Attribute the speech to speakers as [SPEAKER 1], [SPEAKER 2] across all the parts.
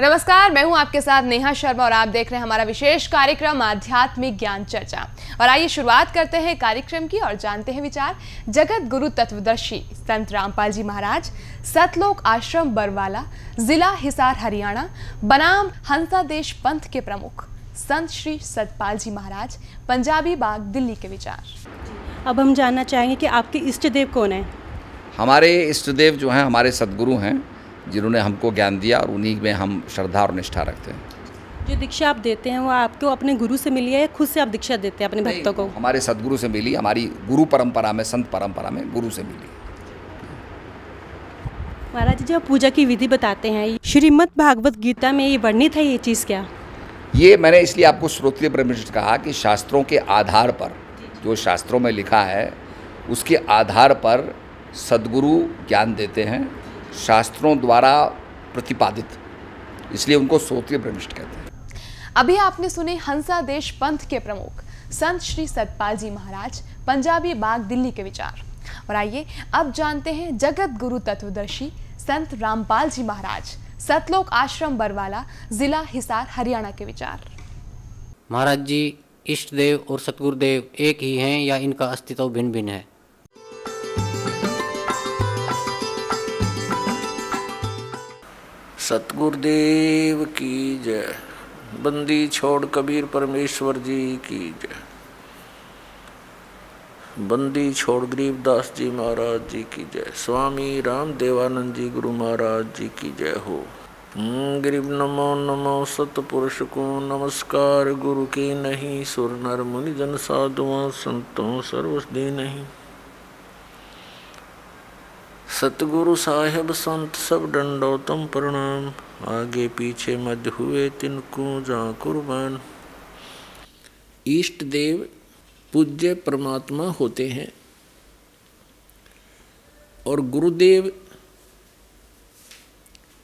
[SPEAKER 1] नमस्कार मैं हूँ आपके साथ नेहा शर्मा और आप देख रहे हैं हमारा विशेष कार्यक्रम आध्यात्मिक ज्ञान चर्चा। और आइए शुरुआत करते हैं कार्यक्रम की और जानते हैं विचार। जगत गुरु तत्वदर्शी संत रामपाल जी महाराज सतलोक आश्रम बरवाला जिला हिसार हरियाणा बनाम हंसा देश पंथ के प्रमुख संत श्री सतपाल जी महाराज पंजाबी बाग दिल्ली के विचार।
[SPEAKER 2] अब हम जानना चाहेंगे कि आपके इष्ट देव कौन है?
[SPEAKER 3] हमारे इष्ट देव जो हैं हमारे सदगुरु हैं। जिन्होंने हमको ज्ञान दिया और उन्हीं में हम श्रद्धा और निष्ठा रखते हैं।
[SPEAKER 2] जो दीक्षा आप देते हैं वो आपको अपने गुरु से मिली है या खुद से आप दीक्षा देते हैं अपने भक्तों को?
[SPEAKER 3] हमारे सदगुरु से मिली हमारी गुरु परंपरा में संत परंपरा में गुरु से मिली।
[SPEAKER 2] महाराज जी जब पूजा की विधि बताते हैं श्रीमद भागवत गीता में ये वर्णित है ये चीज़ क्या?
[SPEAKER 3] ये मैंने इसलिए आपको श्रोत्रिय परमिष्ट कहा कि शास्त्रों के आधार पर जो शास्त्रों में लिखा है उसके आधार पर सदगुरु ज्ञान देते हैं शास्त्रों द्वारा प्रतिपादित। इसलिए उनको श्रोत्रिय परमिष्ट कहते हैं।
[SPEAKER 1] अभी आपने सुने हंसा देश पंथ के प्रमुख संत श्री सतपाल जी महाराज पंजाबी बाग दिल्ली के विचार। और आइए अब जानते हैं जगत गुरु तत्वदर्शी संत रामपाल जी महाराज सतलोक आश्रम बरवाला जिला हिसार हरियाणा के विचार।
[SPEAKER 4] महाराज जी इष्ट देव और सतगुरुदेव एक ही हैं या इनका अस्तित्व भिन्न भिन्न है?
[SPEAKER 5] सतगुरुदेव की जय। बंदी छोड़ कबीर परमेश्वर जी की जय। बंदी छोड़ गरीबदास जी महाराज जी की जय। स्वामी राम देवानंद जी गुरु महाराज जी की जय हो। हम्म, गरीब नमो नमो सतपुरुष को नमस्कार। गुरु की नहीं सुर नर मुनि जन साधुओं संतों सर्वस्दी नहीं। सतगुरु साहेब संत सब दंडोतम प्रणाम। आगे पीछे मध्य हुए तिनको जा कुर्बान। इष्ट देव, पूज्य परमात्मा होते हैं। और गुरुदेव,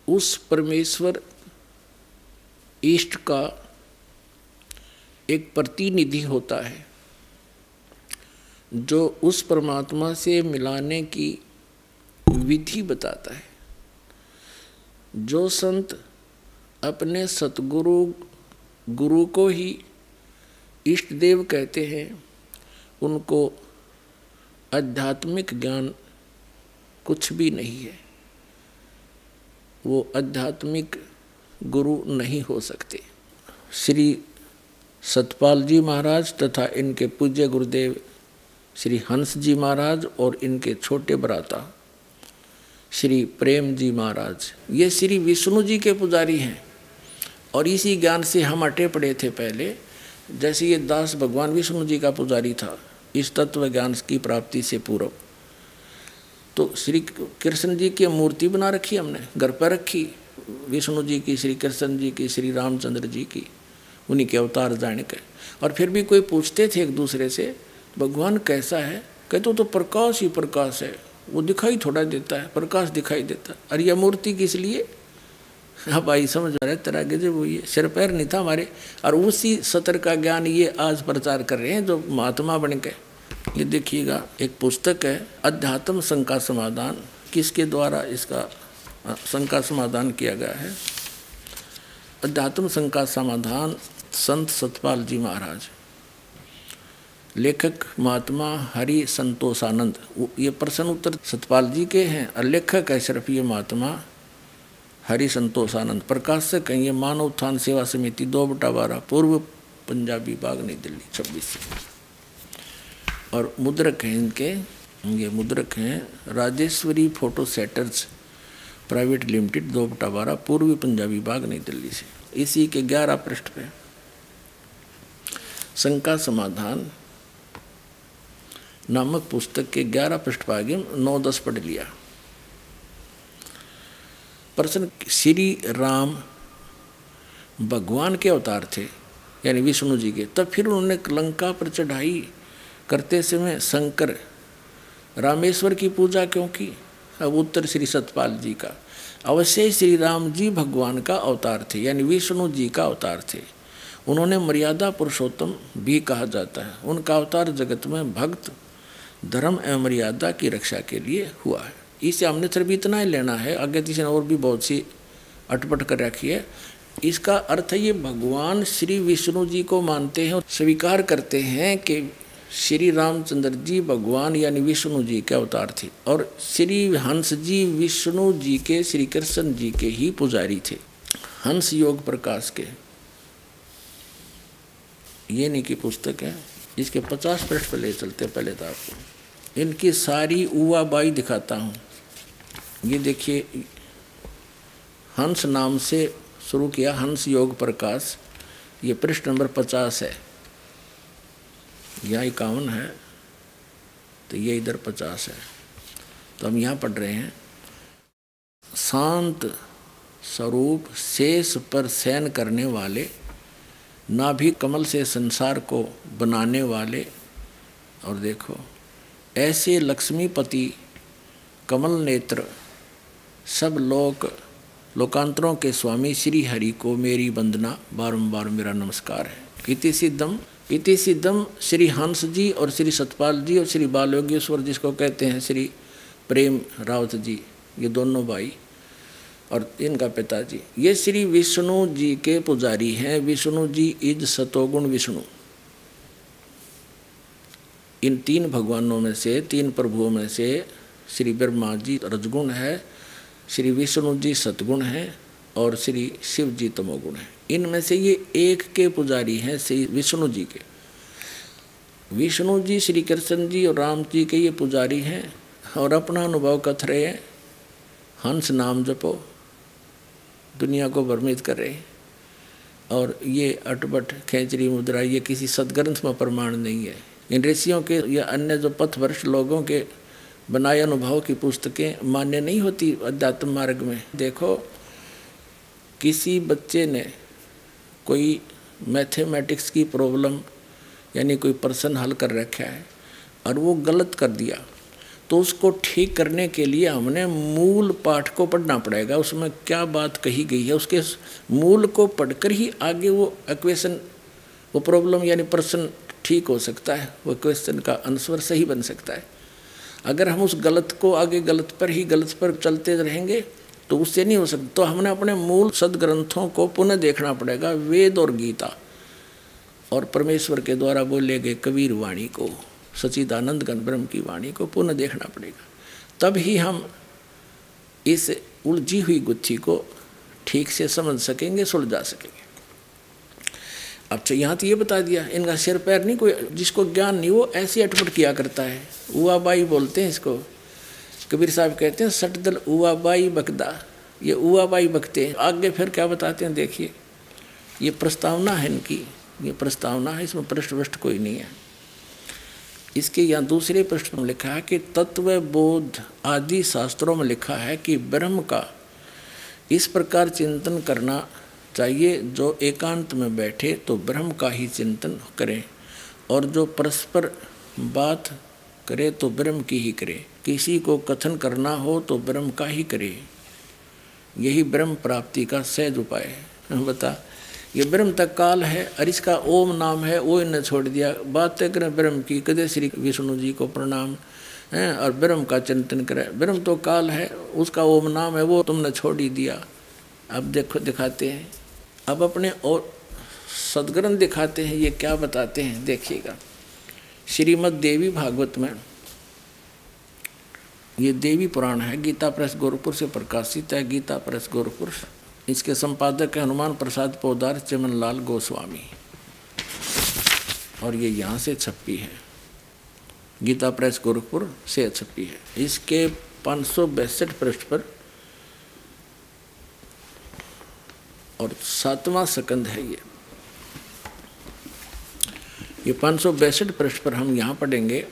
[SPEAKER 5] उस परमेश्वर ईष्ट का एक प्रतिनिधि होता है, जो उस परमात्मा से मिलाने की विधि बताता है। जो संत अपने सतगुरु, गुरु को ही इष्ट देव कहते हैं, उनको आध्यात्मिक ज्ञान कुछ भी नहीं है। वो आध्यात्मिक गुरु नहीं हो सकते। श्री सतपाल जी महाराज तथा इनके पूज्य गुरुदेव श्री हंस जी महाराज और इनके छोटे भ्राता श्री प्रेम जी महाराज। ये श्री विष्णु जी के पुजारी हैं। और इसी ज्ञान से हम अटे पड़े थे पहले। जैसे ये दास भगवान विष्णु जी का पुजारी था, इस तत्व ज्ञान की प्राप्ति से पूर्व तो श्री कृष्ण जी की मूर्ति बना रखी हमने, घर पर रखी, विष्णु जी की, श्री कृष्ण जी की, श्री रामचंद्र जी की, उन्हीं के अवतार जाने के और फिर भी कोई पूछते थे एक दूसरे से, भगवान कैसा है? कहते तो प्रकाश ही प्रकाश है। वो दिखाई थोड़ा देता है, प्रकाश दिखाई देता है। और यह मूर्ति किस लिए? अब आई समझ रहे तरह के जो वो ये सिर पैर नहीं था हमारे। और उसी सतर का ज्ञान ये आज प्रचार कर रहे हैं जो महात्मा बन के ये देखिएगा, एक पुस्तक है, अध्यात्म शंका समाधान। किसके द्वारा इसका शंका समाधान किया गया है? अध्यात्म शंका समाधान संत सतपाल जी महाराज। लेखक महात्मा हरि संतोषानंद। ये प्रश्न उत्तर सतपाल जी के हैं। और लेखक है सिर्फ़ ये महात्मा हरि संतोषानंद। प्रकाशक हैं ये मानव उत्थान सेवा समिति दो बटा बारह, पूर्व पंजाबी बाग नई दिल्ली, छब्बीस। और मुद्रक हैं इनके, ये मुद्रक हैं Rajeshwari photo setters private limited, दो बटा बारह, पूर्वी पंजाबी बाग नई दिल्ली से। इसी के ग्यारह पृष्ठ पे। शंका समाधान नामक पुस्तक के ग्यारह पृष्ठ पागे नौ दस पढ़ लिया। प्रश्न, श्री राम भगवान के अवतार थे, यानी विष्णु जी के, तब फिर उन्होंने लंका पर चढ़ाई। करते समय शंकर, रामेश्वर की पूजा क्यों की? अब उत्तर श्री सतपाल जी का। अवश्य श्री राम जी भगवान का अवतार थे, यानी विष्णु जी का अवतार थे। उन्होंने मर्यादा पुरुषोत्तम भी कहा जाता है। उनका अवतार जगत में भक्त धर्म एवं मर्यादा की रक्षा के लिए हुआ है। इसे हमने सिर्फ़ इतना ही लेना है, आगे तीसरे और भी बहुत सी अटपट कर रखी है। इसका अर्थ ये भगवान श्री विष्णु जी को मानते हैं और स्वीकार करते हैं कि श्री रामचंद्र जी भगवान यानी विष्णु जी के अवतार थे और श्री हंस जी विष्णु जी के, श्री कृष्ण जी के ही पुजारी थे। हंस योग प्रकाश के। ये नहीं की पुस्तक है, इसके पचास पृष्ठ ले चलते पहले तो आपको इनकी सारी उवा बाई दिखाता हूँ। ये देखिए, हंस नाम से शुरू किया हंस योग प्रकाश। ये पृष्ठ नंबर पचास है। यहाँ इक्यावन है तो ये इधर पचास है। तो हम यहाँ पढ़ रहे हैं, शांत स्वरूप शेष पर सैन करने वाले, ना भी कमल से संसार को बनाने वाले, और देखो ऐसे लक्ष्मीपति, कमल नेत्र, सब लोक, लोकांतरों के स्वामी श्री हरि को मेरी वंदना, बारंबार मेरा नमस्कार है। इति सिद्धम इति सिद्धम श्री हंस जी और श्री सतपाल जी और श्री बाल योगेश्वर जिसको कहते हैं, श्री प्रेम रावत जी, ये दोनों भाई और इनका पिताजी। ये श्री विष्णु जी के पुजारी हैं। विष्णु जी इज़ सतोगुण विष्णु। इन तीन भगवानों में से, तीन प्रभुओं में से श्री ब्रह्मा जी रजगुण है, श्री विष्णु जी सतगुण हैं और श्री शिव जी तमोगुण हैं। इनमें से ये एक के पुजारी हैं श्री विष्णु जी के। विष्णु जी, श्री कृष्ण जी और राम जी के ये पुजारी हैं और अपना अनुभव कथ रहे हैं। हंस नाम जपो, दुनिया को भ्रमित कर रहे और ये अटबट खेचरी मुद्रा, ये किसी सदग्रंथ में प्रमाण नहीं है। इन ऋषियों के या अन्य जो पथभ्रष्ट लोगों के बनाए अनुभव की पुस्तकें मान्य नहीं होती अध्यात्म मार्ग में। देखो, किसी बच्चे ने कोई मैथमेटिक्स की प्रॉब्लम यानी कोई पर्सन हल कर रखा है और वो गलत कर दिया तो उसको ठीक करने के लिए हमने मूल पाठ को पढ़ना पड़ेगा। उसमें क्या बात कही गई है, उसके मूल को पढ़कर ही आगे वो इक्वेशन वो प्रॉब्लम यानी प्रश्न ठीक हो सकता है, वो क्वेश्चन का आंसर सही बन सकता है। अगर हम उस गलत को आगे गलत पर ही गलत पर चलते रहेंगे तो उससे नहीं हो सकता। तो हमने अपने मूल सदग्रंथों को पुनः देखना पड़ेगा, वेद और गीता। और परमेश्वर के द्वारा बोले गए कबीर वाणी को सचिदानंद ब्रह्म की वाणी को पुनः देखना पड़ेगा। तब ही हम इस उलझी हुई गुत्थी को ठीक से समझ सकेंगे, सुलझा सकेंगे। अब तो यहाँ तो ये बता दिया, इनका सिर पैर नहीं, कोई जिसको ज्ञान नहीं, वो ऐसे अटपट किया करता है। उआ बाई बोलते हैं इसको। कबीर साहब कहते हैं, सटदल उआ बाई बकदा ये उआ बाई बकते हैं। आगे फिर क्या बताते हैं, देखिए। ये प्रस्तावना है इनकी। ये प्रस्तावना है, इसमें पृष्ठ पृष्ठ कोई नहीं है। इसके यहाँ दूसरे प्रश्न में लिखा है कि तत्व बोध आदि शास्त्रों में लिखा है कि ब्रह्म का इस प्रकार चिंतन करना चाहिए, जो एकांत में बैठे तो ब्रह्म का ही चिंतन करें, और जो परस्पर बात करे तो ब्रह्म की ही करे। किसी को कथन करना हो तो ब्रह्म का ही करे। यही ब्रह्म प्राप्ति का सहज उपाय है। बता, ये ब्रह्म तक काल है, और इसका ओम नाम है, वो इन्हें छोड़ दिया। बातें करें ब्रह्म की, कदे श्री विष्णु जी को प्रणाम, है, और ब्रह्म का चिंतन करें। ब्रह्म तो काल है, उसका ओम नाम है, वो तुमने छोड़ ही दिया। अब देखो, दिखाते हैं। अब अपने और सदग्रंथ दिखाते हैं, ये क्या बताते हैं, देखिएगा। श्रीमद देवी भागवत में ये देवी पुराण है, गीता प्रेस गोरखपुर से प्रकाशित है, गीता प्रेस गोरखपुर इसके संपादक है हनुमान प्रसाद पोदार चमन लाल गोस्वामी। और ये यहाँ से छप्पी है। गीता प्रेस गोरखपुर से छप्पी है। इसके पाँच सौ पृष्ठ पर और सातवां सकंद है ये। ये पाँच सौ बैसठ पृष्ठ पर हम यहाँ पढ़ेंगे,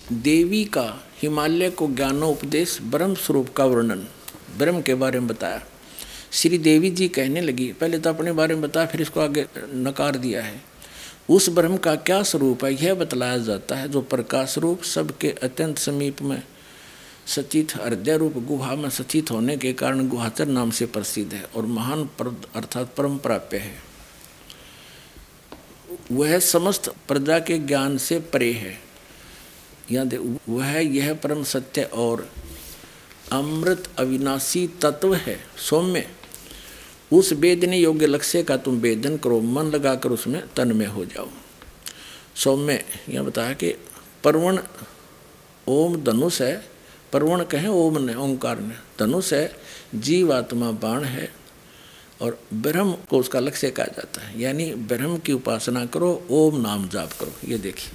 [SPEAKER 5] देवी का हिमालय को ज्ञानोपदेश ब्रह्म स्वरूप का वर्णन। ब्रह्म के बारे में बताया। श्री देवी जी कहने लगी, पहले तो अपने बारे में बताया, फिर इसको आगे नकार दिया है। उस ब्रह्म का क्या स्वरूप है? यह बतलाया जाता है, जो प्रकाश रूप सबके अत्यंत समीप में सचित हृदय रूप गुहा में सचित होने के कारण गुहाचर नाम से प्रसिद्ध है और महान अर्थात परम प्राप्य है। वह समस्त प्रजा के ज्ञान से परे है। यहाँ वह यह परम सत्य और अमृत अविनाशी तत्व है। सौम्य, उस वेदने योग्य लक्ष्य का तुम वेदन करो, मन लगाकर उसमें तन में हो जाओ। सौम्य, यह बताया कि परवण ओम धनुष है परवण कहें, ओम ने, ओंकार ने। धनुष है, जीवात्मा बाण है और ब्रह्म को उसका लक्ष्य कहा जाता है। यानी ब्रह्म की उपासना करो, ओम नाम जाप करो। ये देखिए।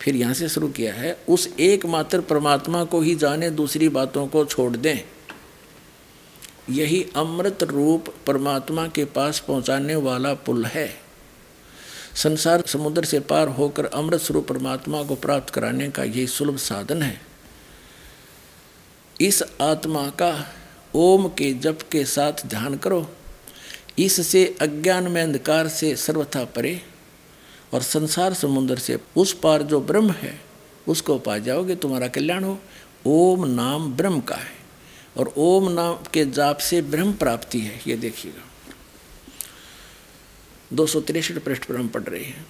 [SPEAKER 5] फिर यहाँ से शुरू किया है, उस एकमात्र परमात्मा को ही जाने, दूसरी बातों को छोड़ दें। यही अमृत रूप परमात्मा के पास पहुँचाने वाला पुल है। संसार समुद्र से पार होकर अमृत स्वरूप परमात्मा को प्राप्त कराने का यही सुलभ साधन है। इस आत्मा का ओम के जप के साथ ध्यान करो। इससे अज्ञान में अंधकार से सर्वथा परे और संसार समुद्र से उस पार जो ब्रह्म है, उसको पा जाओगे, तुम्हारा कल्याण हो। ओम नाम ब्रह्म का है और ओम नाम के जाप से ब्रह्म प्राप्ति है, ये देखिएगा। दो सौ तिरसठ पृष्ठ पर हम पढ़ रहे हैं।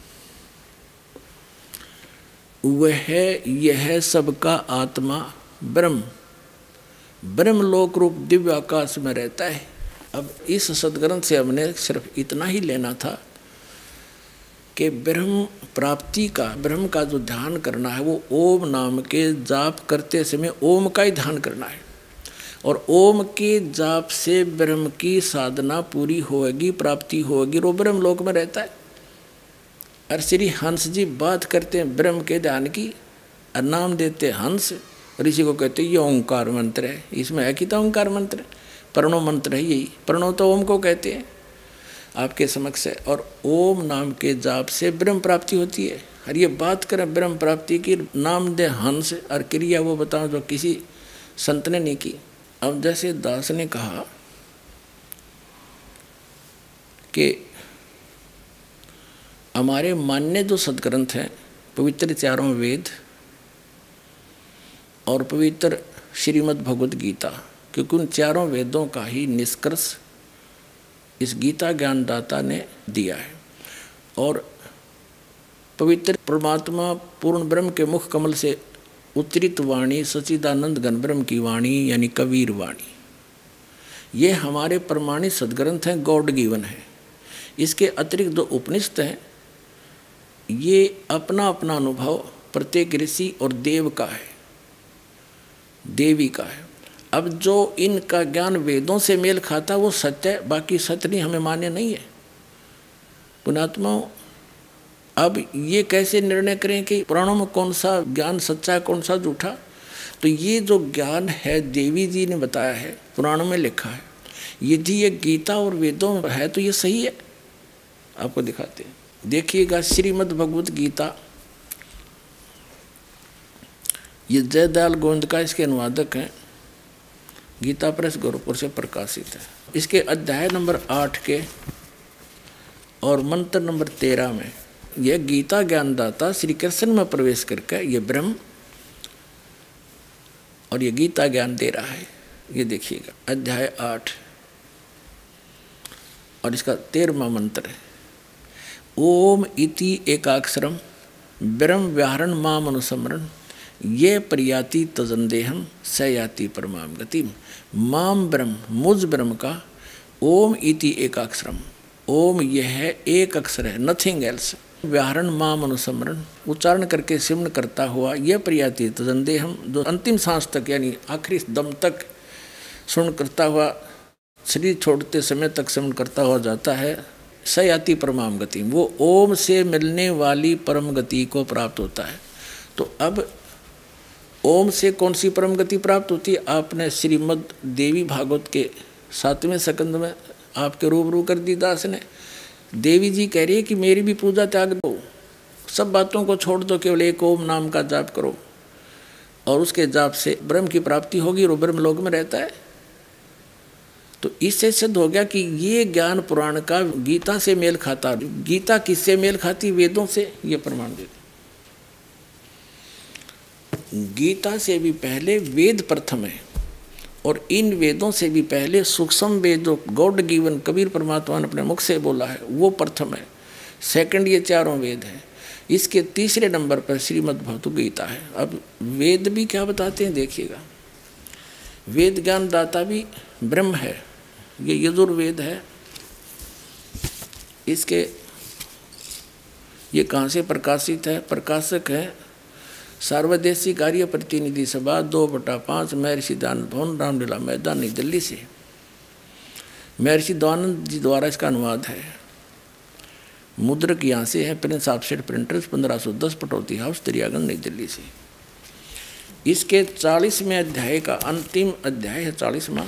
[SPEAKER 5] वह यह सबका आत्मा ब्रह्म ब्रह्म लोक रूप दिव्य आकाश में रहता है। अब इस सदग्रंथ से हमने सिर्फ़ इतना ही लेना था कि ब्रह्म प्राप्ति का, ब्रह्म का जो ध्यान करना है, वो ओम नाम के जाप करते समय ओम का ही ध्यान करना है। और ओम के जाप से ब्रह्म की साधना पूरी होगी प्राप्ति होगी वो ब्रह्म लोक में रहता है। और श्री हंस जी बात करते हैं ब्रह्म के ध्यान की, और नाम देते हंस। ऋषि को कहते ये ओंकार मंत्र है, इसमें है कि तो ओंकार मंत्र प्रणव मंत्र है यही, प्रणव तो ओम को कहते हैं, आपके समक्ष है। और ओम नाम के जाप से ब्रह्म प्राप्ति होती है। और ये बात करें ब्रह्म प्राप्ति की, नाम दे हंस और क्रिया, वो बताओ जो किसी संत ने नहीं की। अब जैसे दास ने कहा कि हमारे मान्य जो सदग्रंथ हैं, पवित्र चारों वेद और पवित्र श्रीमद् भगवद गीता, क्योंकि उन चारों वेदों का ही निष्कर्ष इस गीता ज्ञानदाता ने दिया है। और पवित्र परमात्मा पूर्ण ब्रह्म के मुख कमल से उत्तरित वाणी सचिदानंद गण ब्रह्म की वाणी, यानी कबीर वाणी। ये हमारे प्रमाणित सदग्रंथ हैं, गॉड गिवन है। इसके अतिरिक्त जो उपनिषद हैं। ये अपना अपना अनुभव प्रत्येक ऋषि और देव का है। देवी का है। अब जो इनका ज्ञान वेदों से मेल खाता, वो सत्य है, बाकी सत्य नहीं, हमें मान्य नहीं है। पुणात्माओं, अब ये कैसे निर्णय करें कि पुराणों में कौन सा ज्ञान सच्चा है, कौन सा झूठा? तो ये जो ज्ञान है, देवी जी ने बताया है, पुराणों में लिखा है यदि ये गीता और वेदों में है तो ये सही है। आपको दिखाते हैं। देखिएगा श्रीमद् भगवत गीता ये जयदयाल गोविंद का इसके अनुवादक हैं। गीता प्रेस गोरखपुर से प्रकाशित है। इसके अध्याय नंबर आठ के और मंत्र नंबर तेरह में यह गीता ज्ञानदाता श्री कृष्ण में प्रवेश करके ये ब्रह्म और ये गीता ज्ञान दे रहा है। ये देखिएगा, अध्याय आठ और इसका तेरहवा मंत्र है। ओम इति एकाक्षरम, ब्रह्म व्याहरण माम अनुसमरण ये प्रयाति तजंदेहम स याति परमाम गति माम ब्रह्म, मुझ ब्रह्म का ओम इति एकाक्षरम। ओम यह है एक अक्षर है नथिंग एल्स व्याहरण माम अनुसमरण उच्चारण करके सिमन करता हुआ यह प्रयाति तजंदे हम जो अंतिम सांस तक, यानी आखिरी दम तक सुन करता हुआ, शरीर छोड़ते समय तक सिमन करता हुआ जाता है, सयाति परमाम गति वो ओम से मिलने वाली परम गति को प्राप्त होता है। तो अब ओम से कौन सी परम गति प्राप्त होती है? आपने श्रीमद देवी भागवत के सातवें सकंद में आपके रूबरू कर दी दास ने। देवी जी कह रही है कि मेरी भी पूजा त्याग दो। सब बातों को छोड़ दो, केवल एक ओम नाम का जाप करो। और उसके जाप से ब्रह्म की प्राप्ति होगी और ब्रह्म लोक में रहता है। तो इससे सिद्ध हो गया कि ये ज्ञान पुराण का गीता से मेल खाता। गीता किससे मेल खाती? वेदों से। ये प्रमाण देते गीता से भी पहले वेद प्रथम है और इन वेदों से भी पहले सूक्ष्म वेद जो गॉड गिवन, कबीर परमात्मा ने अपने मुख से बोला है, वो प्रथम है। सेकंड ये चारों वेद हैं। इसके तीसरे नंबर पर श्रीमद् भगवत गीता है। अब वेद भी क्या बताते हैं, देखिएगा। वेद ज्ञान दाता भी ब्रह्म है। ये यजुर्वेद है। इसके, ये कहाँ से प्रकाशित है? प्रकाशक है सार्वदेशी कार्य प्रतिनिधि सभा, दो बटा पाँच, महर्षि दानंद भवन, रामलीला मैदान, नई दिल्ली से। महर्षि दयानंद जी द्वारा इसका अनुवाद है। मुद्रक यहाँ से है, प्रिंस ऑफसेट प्रिंटर्स, पंद्रह सौ दस, पटौती हाउस दरियागंज नई दिल्ली से। इसके चालीसवें अध्याय का अंतिम अध्याय है, चालीसवा।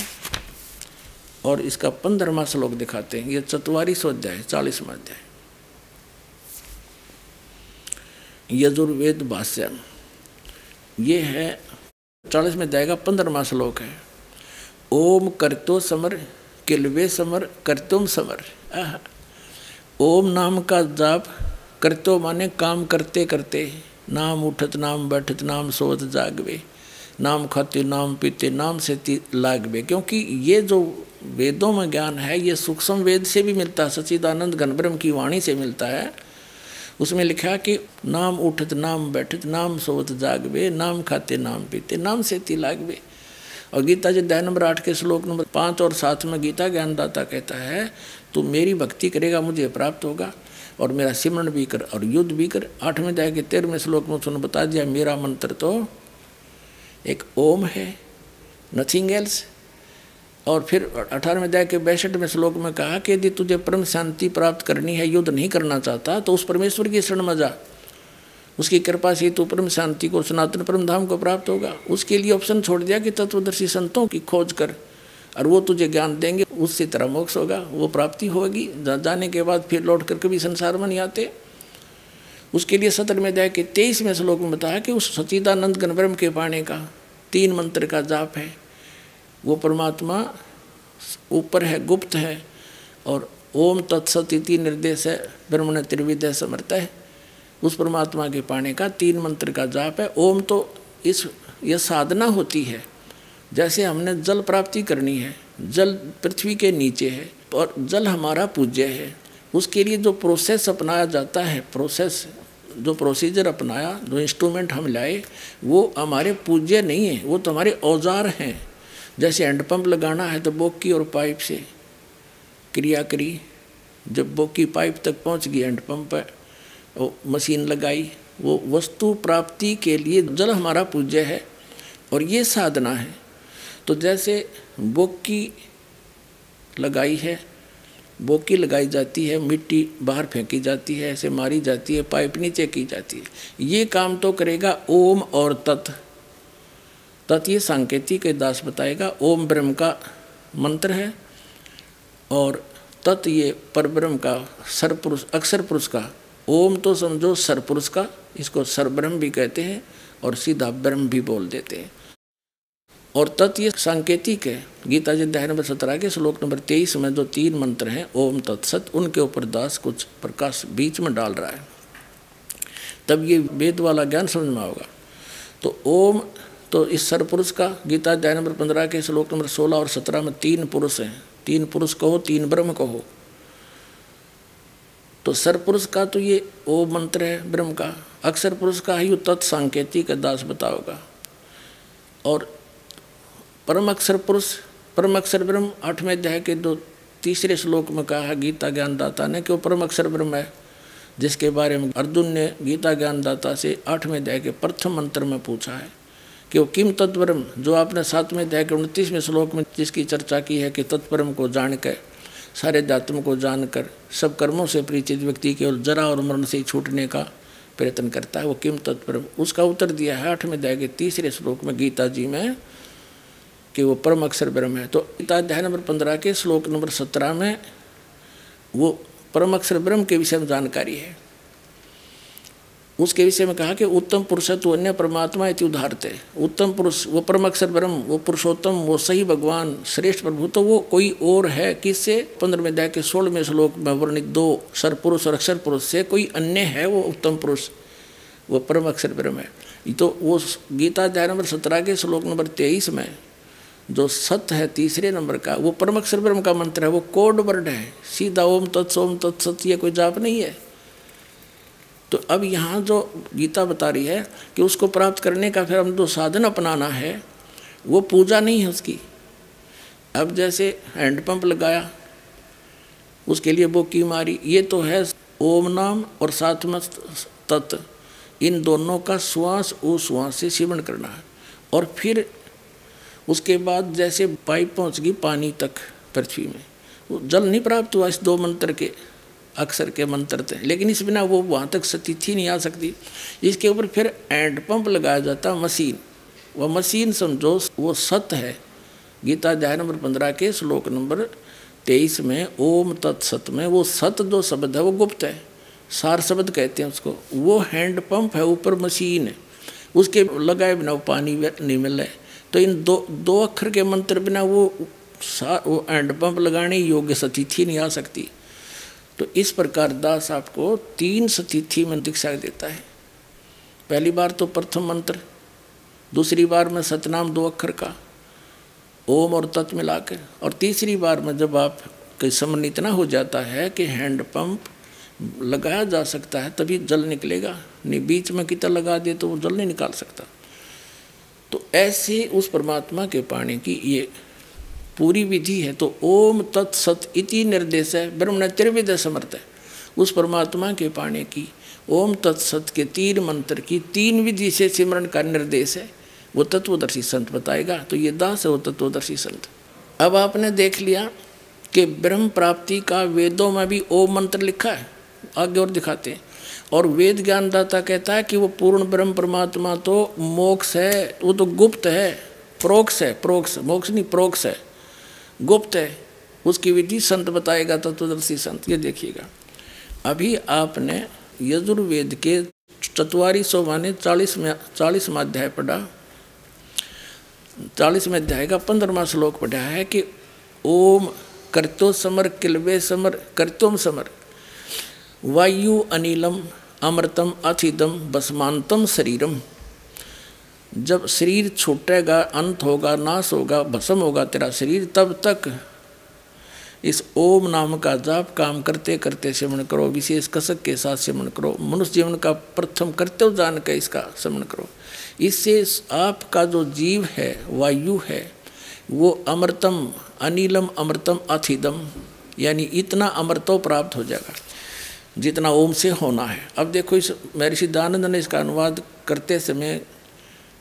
[SPEAKER 5] और इसका पंद्रहवा श्लोक दिखाते हैं, ये चतवारी सौ अध्याय, चालीसवा अध्याय। यजुर्वेद भाष्य ये है, चालीस में जाएगा पंद्रहवा श्लोक है। ओम करतो समर, किलवे समर, करतुम समर। ओम नाम का जाप करतो माने काम करते करते। नाम उठत, नाम बैठत, नाम सोत, जागवे। नाम खाते, नाम पीते, नाम से लागवे। क्योंकि ये जो वेदों में ज्ञान है, ये सूक्ष्म वेद से भी मिलता है। सचिदानंद घनब्रह्म की वाणी से मिलता है। उसमें लिखा कि नाम उठत, नाम बैठत, नाम सोवत जागवे नाम खाते, नाम पीते, नाम से ती लागवे और गीता जी अध्याय नंबर आठ के श्लोक नंबर पाँच और सात में गीता ज्ञानदाता कहता है, तू मेरी भक्ति करेगा, मुझे प्राप्त होगा, और मेरा सिमरण भी कर और युद्ध भी कर। आठवें अध्याय के तेरहवें श्लोक में उसने बता दिया, मेरा मंत्र तो एक ओम है नथिंग एल्स और फिर अठारहवें अध्याय के बैसठ में श्लोक में कहा कि यदि तुझे परम शांति प्राप्त करनी है, युद्ध नहीं करना चाहता तो उस परमेश्वर की शरण में जा। उसकी कृपा से तू परम शांति को, सनातन परम धाम को प्राप्त होगा। उसके लिए ऑप्शन छोड़ दिया कि तत्वदर्शी संतों की खोज कर, और वो तुझे ज्ञान देंगे, उससे तरह मोक्ष होगा, वो प्राप्ति होगी। जाने के बाद फिर लौट कर कभी संसार में नहीं आते। उसके लिए सत्र में अध्याय के तेईसवें श्लोक में बताया कि उस सचिदानंद गणब्रह्म के पाने का तीन मंत्र का जाप है। वो परमात्मा ऊपर है, गुप्त है और ओम तत्सत निर्देश है, ब्रह्मण त्रिविदय समर्थ है। उस परमात्मा के पाने का तीन मंत्र का जाप है। ओम तो इस, यह साधना होती है, जैसे हमने जल प्राप्ति करनी है, जल पृथ्वी के नीचे है और जल हमारा पूज्य है। उसके लिए जो प्रोसेस अपनाया जाता है प्रोसेस जो प्रोसीजर अपनाया, जो इंस्ट्रूमेंट हम लाए, वो हमारे पूज्य नहीं है, वो तो हमारे औज़ार हैं। जैसे हैंडपम्प लगाना है तो बोकी और पाइप से क्रिया करी। जब बोकी पाइप तक पहुँच गई हैंडपम्प पर, वो मशीन लगाई। वो वस्तु प्राप्ति के लिए जल हमारा पूज्य है और ये साधना है। तो जैसे बोकी लगाई है, बोकी लगाई जाती है, मिट्टी बाहर फेंकी जाती है, ऐसे मारी जाती है, पाइप नीचे की जाती है। ये काम तो करेगा ओम और तत्। तत् ये सांकेतिक दास बताएगा, ओम ब्रह्म का मंत्र है और तत् ये परब्रह्म का सरपुरुष अक्षर पुरुष का, ओम तो समझो सरपुरुष का, इसको सरब्रह्म भी कहते हैं और सीधा ब्रह्म भी बोल देते हैं। और तत् ये सांकेतिक है गीता जी अध्याय नंबर सत्रह के श्लोक नंबर तेईस में जो तीन मंत्र हैं, ओम तत्सत उनके ऊपर दास कुछ प्रकाश बीच में डाल रहा है। तब ये वेद वाला ज्ञान समझ में आओगा तो ओम तो इस सरपुरुष का गीता अध्याय नंबर पंद्रह के श्लोक नंबर सोलह और सत्रह में तीन पुरुष हैं। तीन पुरुष कहो, तीन ब्रह्म कहो। तो सरपुरुष का तो ये ओ मंत्र है ब्रह्म का। अक्षर पुरुष का ही तत्सांकेतिक दास बताओगा। और परम अक्षर पुरुष, परम अक्षर ब्रह्म, आठवें अध्याय के दो तीसरे श्लोक में कहा गीता ज्ञानदाता ने कि वो परम अक्षर ब्रह्म है, जिसके बारे में अर्जुन ने गीता ज्ञानदाता से आठवें अध्याय के प्रथम मंत्र में पूछा है। कि वो किम तत्परम, जो आपने सातवें अध्याय के उनतीसवें श्लोक में जिसकी चर्चा की है कि तत्परम को जानकर, सारे दात्म को जानकर, सब कर्मों से परिचित व्यक्ति केवल जरा और मरण से छूटने का प्रयत्न करता है, वो किम तत्परम। उसका उत्तर दिया है आठवें अध्याय के तीसरे श्लोक में गीता जी में कि वो परम अक्षर ब्रह्म है। तो गीता अध्याय नंबर पंद्रह के श्लोक नंबर सत्रह में वो परम अक्षर ब्रह्म के विषय में जानकारी है। उसके विषय में कहा कि उत्तम पुरुष तो अन्य परमात्मा इति उदाहरते। उत्तम पुरुष, वो परम अक्षर ब्रह्म, वो पुरुषोत्तम, वो सही भगवान, श्रेष्ठ प्रभु तो वो कोई और है किससे? पंद्रहवें अध्याय के सोलहवें श्लोक में वर्णित दो सर पुरुष और अक्षर पुरुष से कोई अन्य है वो उत्तम पुरुष? वो परम अक्षर ब्रह्म है। तो वो गीता अध्याय नंबर सत्रह के श्लोक नंबर तेईस में जो सत्य है तीसरे नंबर का, वो परम अक्षर ब्रह्म का मंत्र है, वो कोड वर्ड है। सीधा ओम तत्सोम तत्सत, ये कोई जाप नहीं है। तो अब यहाँ जो गीता बता रही है कि उसको प्राप्त करने का फिर हम जो साधन अपनाना है, वो पूजा नहीं है उसकी। अब जैसे हैंडपम्प लगाया, उसके लिए वो की मारी, ये तो है ओम नाम और साथ में तत्व इन दोनों का श्वास उस श्वास से सेवन करना है। और फिर उसके बाद जैसे पाइप पहुँच गई पानी तक पृथ्वी में, वो जल नहीं प्राप्त हुआ इस दो मंत्र के। अक्षर के मंत्र थे। लेकिन इस बिना वो वहाँ तक सतिथि नहीं आ सकती। इसके ऊपर फिर एंड पंप लगाया जाता मशीन वह मशीन समझो वो सत है। गीता अध्याय नंबर पंद्रह के श्लोक नंबर तेईस में, ओम तत्सत में, वो सत जो शब्द है, वो गुप्त है। सार शब्द कहते हैं उसको। वो हैंड पंप है, ऊपर मशीन है। उसके लगाए बिना वो पानी नहीं मिल है। तो इन दो दो अक्षर के मंत्र बिना वो सा, वो हैंड पंप लगाने योग्य सतिथि नहीं आ सकती। तो इस प्रकार दास आपको तीन सतिथि में दीक्षा देता है। पहली बार तो प्रथम मंत्र, दूसरी बार में सतनाम दो अक्षर का, ओम और तत् मिला के और तीसरी बार में जब आप कई समन इतना हो जाता है कि हैंड पंप लगाया जा सकता है, तभी जल निकलेगा। नहीं, बीच में कितना लगा दे तो वो जल नहीं निकाल सकता। तो ऐसे उस परमात्मा के पानी की ये पूरी विधि है तो ओम तत्सत इति निर्देश है, ब्रह्म ने त्रिविध समर्थ है। उस परमात्मा के पाने की, ओम तत्सत के तीन मंत्र की तीन विधि से सिमरण का निर्देश है। वो तत्वदर्शी संत बताएगा तो ये दास है, वो तत्वदर्शी संत। अब आपने देख लिया कि ब्रह्म प्राप्ति का वेदों में भी ओम मंत्र लिखा है। आगे और दिखाते हैं। और वेद ज्ञानदाता कहता है कि वो पूर्ण ब्रह्म परमात्मा तो मोक्ष है, वो तो गुप्त है, प्रोक्ष है, प्रोक्ष, मोक्ष नहीं, प्रोक्ष है। गुप्त है, उसकी विधि संत बताएगा तत्वदर्शी संत, ये देखिएगा। अभी आपने यजुर्वेद के चतवारी सौ माने चालीस में, चालीस अध्याय पढ़ा। चालीसवें अध्याय का पंद्रहवा श्लोक पढ़ा है कि, ओम कर्तो समर किलवे समर, कर्तोम समर। वायु अनिलम, अमृतम अथिदम बसमांतम शरीरम। जब शरीर छूटेगा, अंत होगा, नाश होगा, भस्म होगा तेरा शरीर, तब तक इस ओम नाम का जाप काम करते करते सेवन करो, विशेष कसक के साथ सेवन करो, मनुष्य जीवन का प्रथम कर्तव्य जान के इसका सेवन करो। इससे आपका जो जीव है, वायु है, वो अमृतम, अनिलम अमृतम अथिदम, यानी इतना अमृतो प्राप्त हो जाएगा, जितना ओम से होना है। अब देखो इस महर्षि दानंद ने इसका अनुवाद करते समय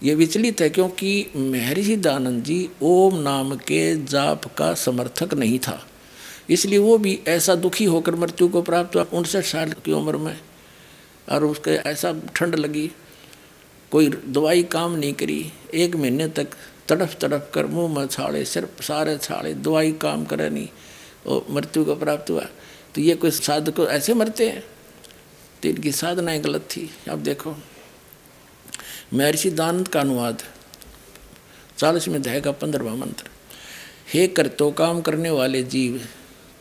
[SPEAKER 5] ये विचलित है क्योंकि महर्षि दानंद जी ओम नाम के जाप का समर्थक नहीं था। इसलिए वो भी ऐसा दुखी होकर मृत्यु को प्राप्त हुआ। उनसठ साल की उम्र में और उसके ऐसा ठंड लगी। कोई दवाई काम नहीं करी। एक महीने तक तड़फ तड़फ कर मुँह में छाड़े सिर्फ़ सारे छाड़े दवाई काम करे नहीं और मृत्यु को प्राप्त हुआ। तो ये कोई साधक ऐसे मरते हैं? तो इनकी साधनाएँ गलत थी। अब देखो। महर्षि दानंद का अनुवाद चालीस में अध्याय का पंद्रहवा मंत्र। हे कर तो काम करने वाले जीव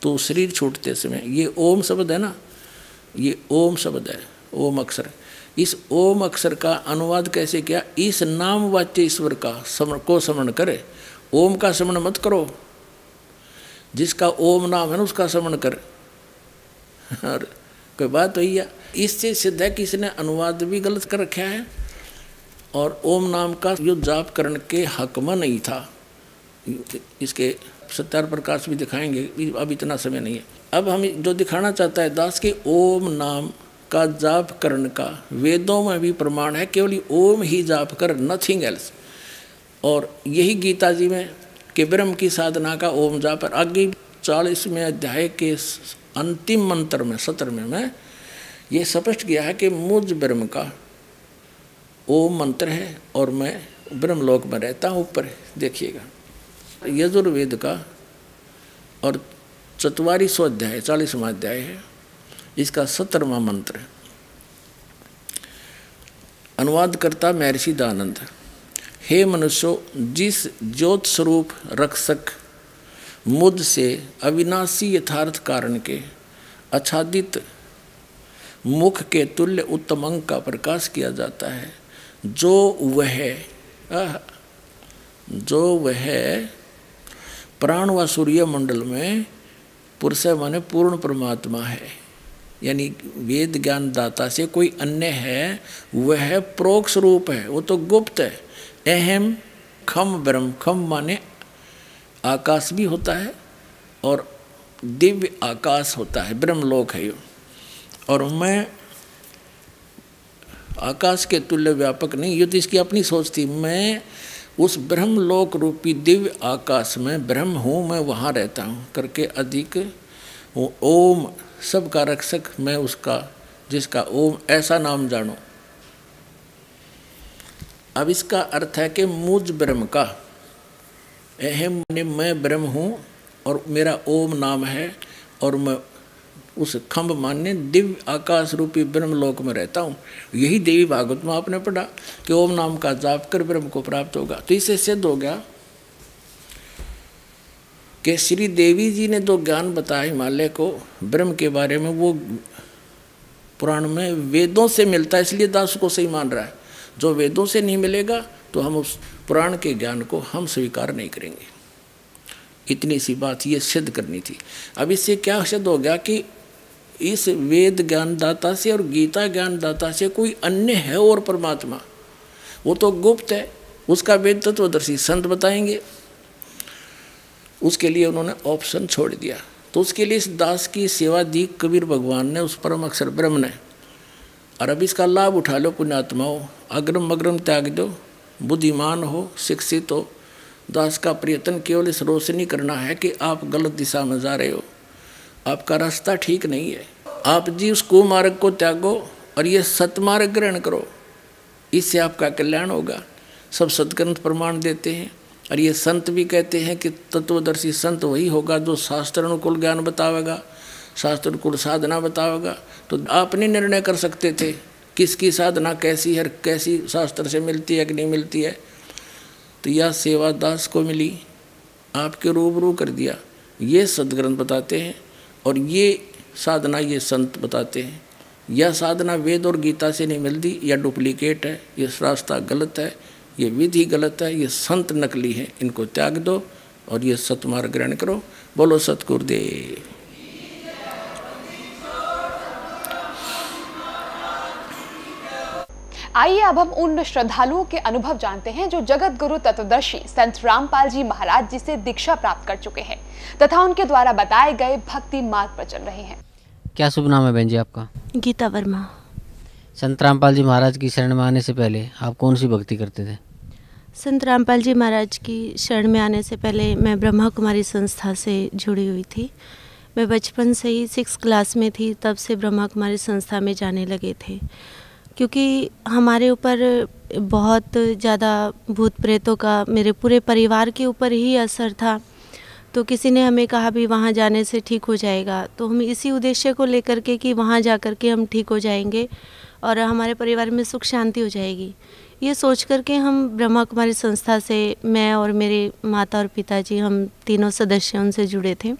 [SPEAKER 5] तो शरीर छूटते समय, ये ओम शब्द है ना? ये ओम शब्द है, ओम अक्षर। इस ओम अक्षर का अनुवाद कैसे किया? इस नाम वाच्य ईश्वर का समण को समरण करे। ओम का समण मत करो। जिसका ओम नाम है ना, उसका समण कर। और कोई बात हुई है। इससे सिद्ध है कि इसने अनुवाद भी गलत कर रखा है। और ओम नाम का युद्ध जाप करने के हक में नहीं था। इसके सत्यार प्रकाश भी दिखाएँगे, अब इतना समय नहीं है। अब हम जो दिखाना चाहता है, दास के ओम नाम का जाप करने का, वेदों में भी प्रमाण है, केवल ओम ही जाप कर नथिंग एल्स और यही गीता जी में कि ब्रह्म की साधना का ओम जाप आगे चालीसवें अध्याय के अंतिम मंत्र में सत्र में मैं ये स्पष्ट किया है कि मुझ ब्रह्म का ओम मंत्र है और मैं ब्रह्मलोक में रहता हूँ, ऊपर देखिएगा। यजुर्वेद का और चतवारी सौ अध्याय, चालीसवा अध्याय है। इसका सत्तरवा मंत्र अनुवाद करता महर्षि दानंद हे मनुष्यो, जिस ज्योत स्वरूप रक्षक मुद से अविनाशी यथार्थ कारण के आच्छादित मुख के तुल्य उत्तम अंग का प्रकाश किया जाता है जो वह जो वह प्राण व सूर्य मंडल में पुरुष माने पूर्ण परमात्मा है। यानी वेद ज्ञान दाता से कोई अन्य है, वह प्रोक्ष रूप है, वो तो गुप्त है। अहम, खम, ब्रह्म, खम माने आकाश भी होता है और दिव्य आकाश होता है, ब्रह्मलोक है ये। और मैं आकाश के तुल्य व्यापक नहीं, ये तो इसकी अपनी सोच थी। मैं उस ब्रह्म लोक रूपी दिव्य आकाश में ब्रह्म हूँ, मैं वहाँ रहता हूँ। करके अधिक ओम, सबका रक्षक मैं उसका, जिसका ओम, ऐसा नाम जानो। अब इसका अर्थ है कि मुझ ब्रह्म का, अहम मैं ब्रह्म हूँ और मेरा ओम नाम है और मैं उस खम्भ मान्य दिव्य आकाश रूपी ब्रह्मलोक में रहता हूँ। यही देवी भागवत में आपने पढ़ा कि ओम नाम का जाप कर ब्रह्म को प्राप्त होगा। तो इसे सिद्ध हो गया कि श्री देवी जी ने जो ज्ञान बताया हिमालय को, ब्रह्म के बारे में वो पुराण में वेदों से मिलता है, इसलिए दास को सही मान रहा है। जो वेदों से नहीं मिलेगा तो हम उस पुराण के ज्ञान को हम स्वीकार नहीं करेंगे। इतनी सी बात ये सिद्ध करनी थी। अब इससे क्या सिद्ध हो गया कि इस वेद ज्ञानदाता से और गीता ज्ञानदाता से कोई अन्य है और परमात्मा? वो तो गुप्त है, उसका वेद तत्वदर्शी संत बताएँगे। उसके लिए उन्होंने ऑप्शन छोड़ दिया। तो उसके लिए इस दास की सेवा दी कबीर भगवान ने, उस परम अक्षर ब्रह्म ने। और अब इसका लाभ उठा लो पुण्यात्माओं, अग्रम अग्रम त्याग दो, बुद्धिमान हो, शिक्षित हो। दास का प्रयत्न केवल इस रोशनी करना है कि आप गलत दिशा में जा रहे हो। आपका रास्ता ठीक नहीं है। आप जी उस कुमार्ग को त्यागो और ये सतमार्ग ग्रहण करो। इससे आपका कल्याण होगा। सब सदग्रंथ प्रमाण देते हैं और ये संत भी कहते हैं कि तत्वदर्शी संत वही होगा जो शास्त्र अनुकूल ज्ञान बतावेगा, शास्त्र अनुकूल साधना बतावेगा। तो आप नहीं निर्णय कर सकते थे किसकी साधना कैसी है कैसी शास्त्र से मिलती है कि नहीं मिलती है। तो यह सेवा दास को मिली, आपके रूबरू कर दिया। ये सदग्रंथ बताते हैं। और ये साधना ये संत बताते हैं। यह साधना वेद और गीता से नहीं मिलती, यह डुप्लीकेट है ये रास्ता गलत है ये विधि गलत है ये संत नकली है, इनको त्याग दो और ये सतमार्ग ग्रहण करो। बोलो सतगुरुदेव।
[SPEAKER 1] आइए अब हम उन श्रद्धालुओं के अनुभव जानते हैं जो जगत गुरु तत्वदर्शी संत रामपाल जी महाराज जी से दीक्षा प्राप्त कर चुके हैं तथा उनके द्वारा बताए गए भक्ति मार्ग पर चल रहे हैं।
[SPEAKER 4] क्या शुभ नाम है बहन जी आपका?
[SPEAKER 2] गीता वर्मा।
[SPEAKER 4] संत रामपाल जी महाराज की शरण में आने से पहले आप कौन सी भक्ति करते थे?
[SPEAKER 2] संत रामपाल जी महाराज की शरण में आने से पहले मैं ब्रह्मा कुमारी संस्था से जुड़ी हुई थी। मैं बचपन से ही सिक्स क्लास में थी तब से ब्रह्मा कुमारी संस्था में जाने लगे थे। क्योंकि हमारे ऊपर बहुत ज़्यादा भूत प्रेतों का, मेरे पूरे परिवार के ऊपर ही असर था। तो किसी ने हमें कहा, भी वहाँ जाने से ठीक हो जाएगा। तो हम इसी उद्देश्य को लेकर के कि वहाँ जा कर के हम ठीक हो जाएँगे और हमारे परिवार में सुख शांति हो जाएगी। ये सोच कर के हम ब्रह्मा कुमारी संस्था से मैं और मेरे माता और पिताजी, हम तीनों सदस्य उनसे जुड़े थे।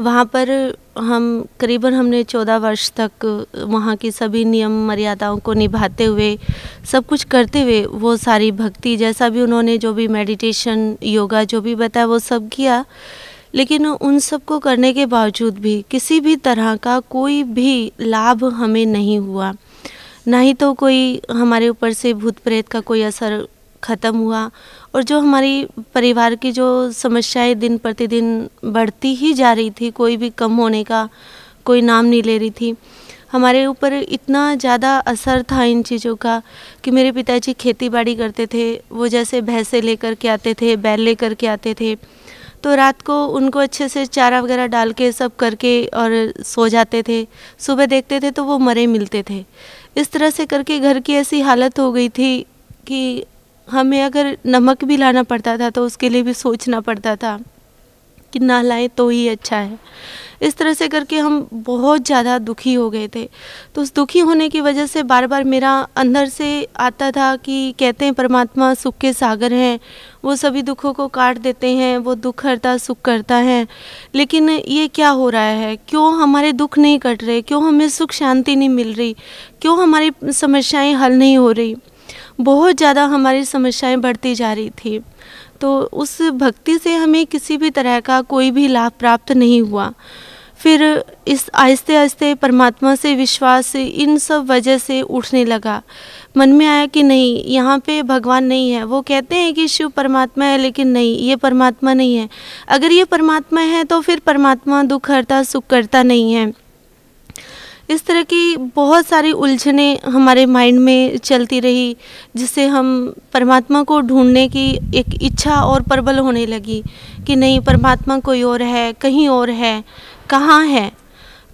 [SPEAKER 2] वहाँ पर हम, करीबन हमने चौदह वर्ष तक वहाँ की सभी नियम मर्यादाओं को निभाते हुए, सब कुछ करते हुए वो सारी भक्ति जैसा भी उन्होंने जो भी मेडिटेशन योगा जो भी बताया वो सब किया। लेकिन उन सबको करने के बावजूद भी किसी भी तरह का कोई भी लाभ हमें नहीं हुआ। ना ही तो कोई हमारे ऊपर से भूत प्रेत का कोई असर ख़त्म हुआ और जो हमारी परिवार की जो समस्याएँ दिन प्रतिदिन बढ़ती ही जा रही थी, कोई भी कम होने का कोई नाम नहीं ले रही थी, हमारे ऊपर इतना ज़्यादा असर था इन चीज़ों का कि मेरे पिताजी खेती बाड़ी करते थे, वो जैसे भैंसे लेकर के आते थे, बैल लेकर के आते थे तो रात को उनको अच्छे से चारा वगैरह डाल के सब करके और सो जाते थे, सुबह देखते थे तो वो मरे मिलते थे। इस तरह से करके घर की ऐसी हालत हो गई थी कि हमें अगर नमक भी लाना पड़ता था तो उसके लिए भी सोचना पड़ता था कि ना लाए तो ही अच्छा है। इस तरह से करके हम बहुत ज़्यादा दुखी हो गए थे। तो उस दुखी होने की वजह से बार बार मेरा अंदर से आता था कि कहते हैं, परमात्मा सुख के सागर हैं, वो सभी दुखों को काट देते हैं, वो दुख हरता सुख करता है। लेकिन ये क्या हो रहा है? क्यों हमारे दुख नहीं कट रहे? क्यों हमें सुख शांति नहीं मिल रही? क्यों हमारी समस्याएँ हल नहीं हो रही? बहुत ज़्यादा हमारी समस्याएँ बढ़ती जा रही थी। तो उस भक्ति से हमें किसी भी तरह का कोई भी लाभ प्राप्त नहीं हुआ। फिर इस आहिस्ते आहिस्ते परमात्मा से विश्वास इन सब वजह से उठने लगा। मन में आया कि नहीं, यहाँ पे भगवान नहीं है। वो कहते हैं कि शिव परमात्मा है, लेकिन नहीं, ये परमात्मा नहीं है। अगर ये परमात्मा है तो फिर परमात्मा दुख हरता सुख करता नहीं है। इस तरह की बहुत सारी उलझने हमारे माइंड में चलती रही, जिससे हम परमात्मा को ढूँढने की एक इच्छा और प्रबल होने लगी कि नहीं, परमात्मा कोई और है, कहीं और है, कहाँ है?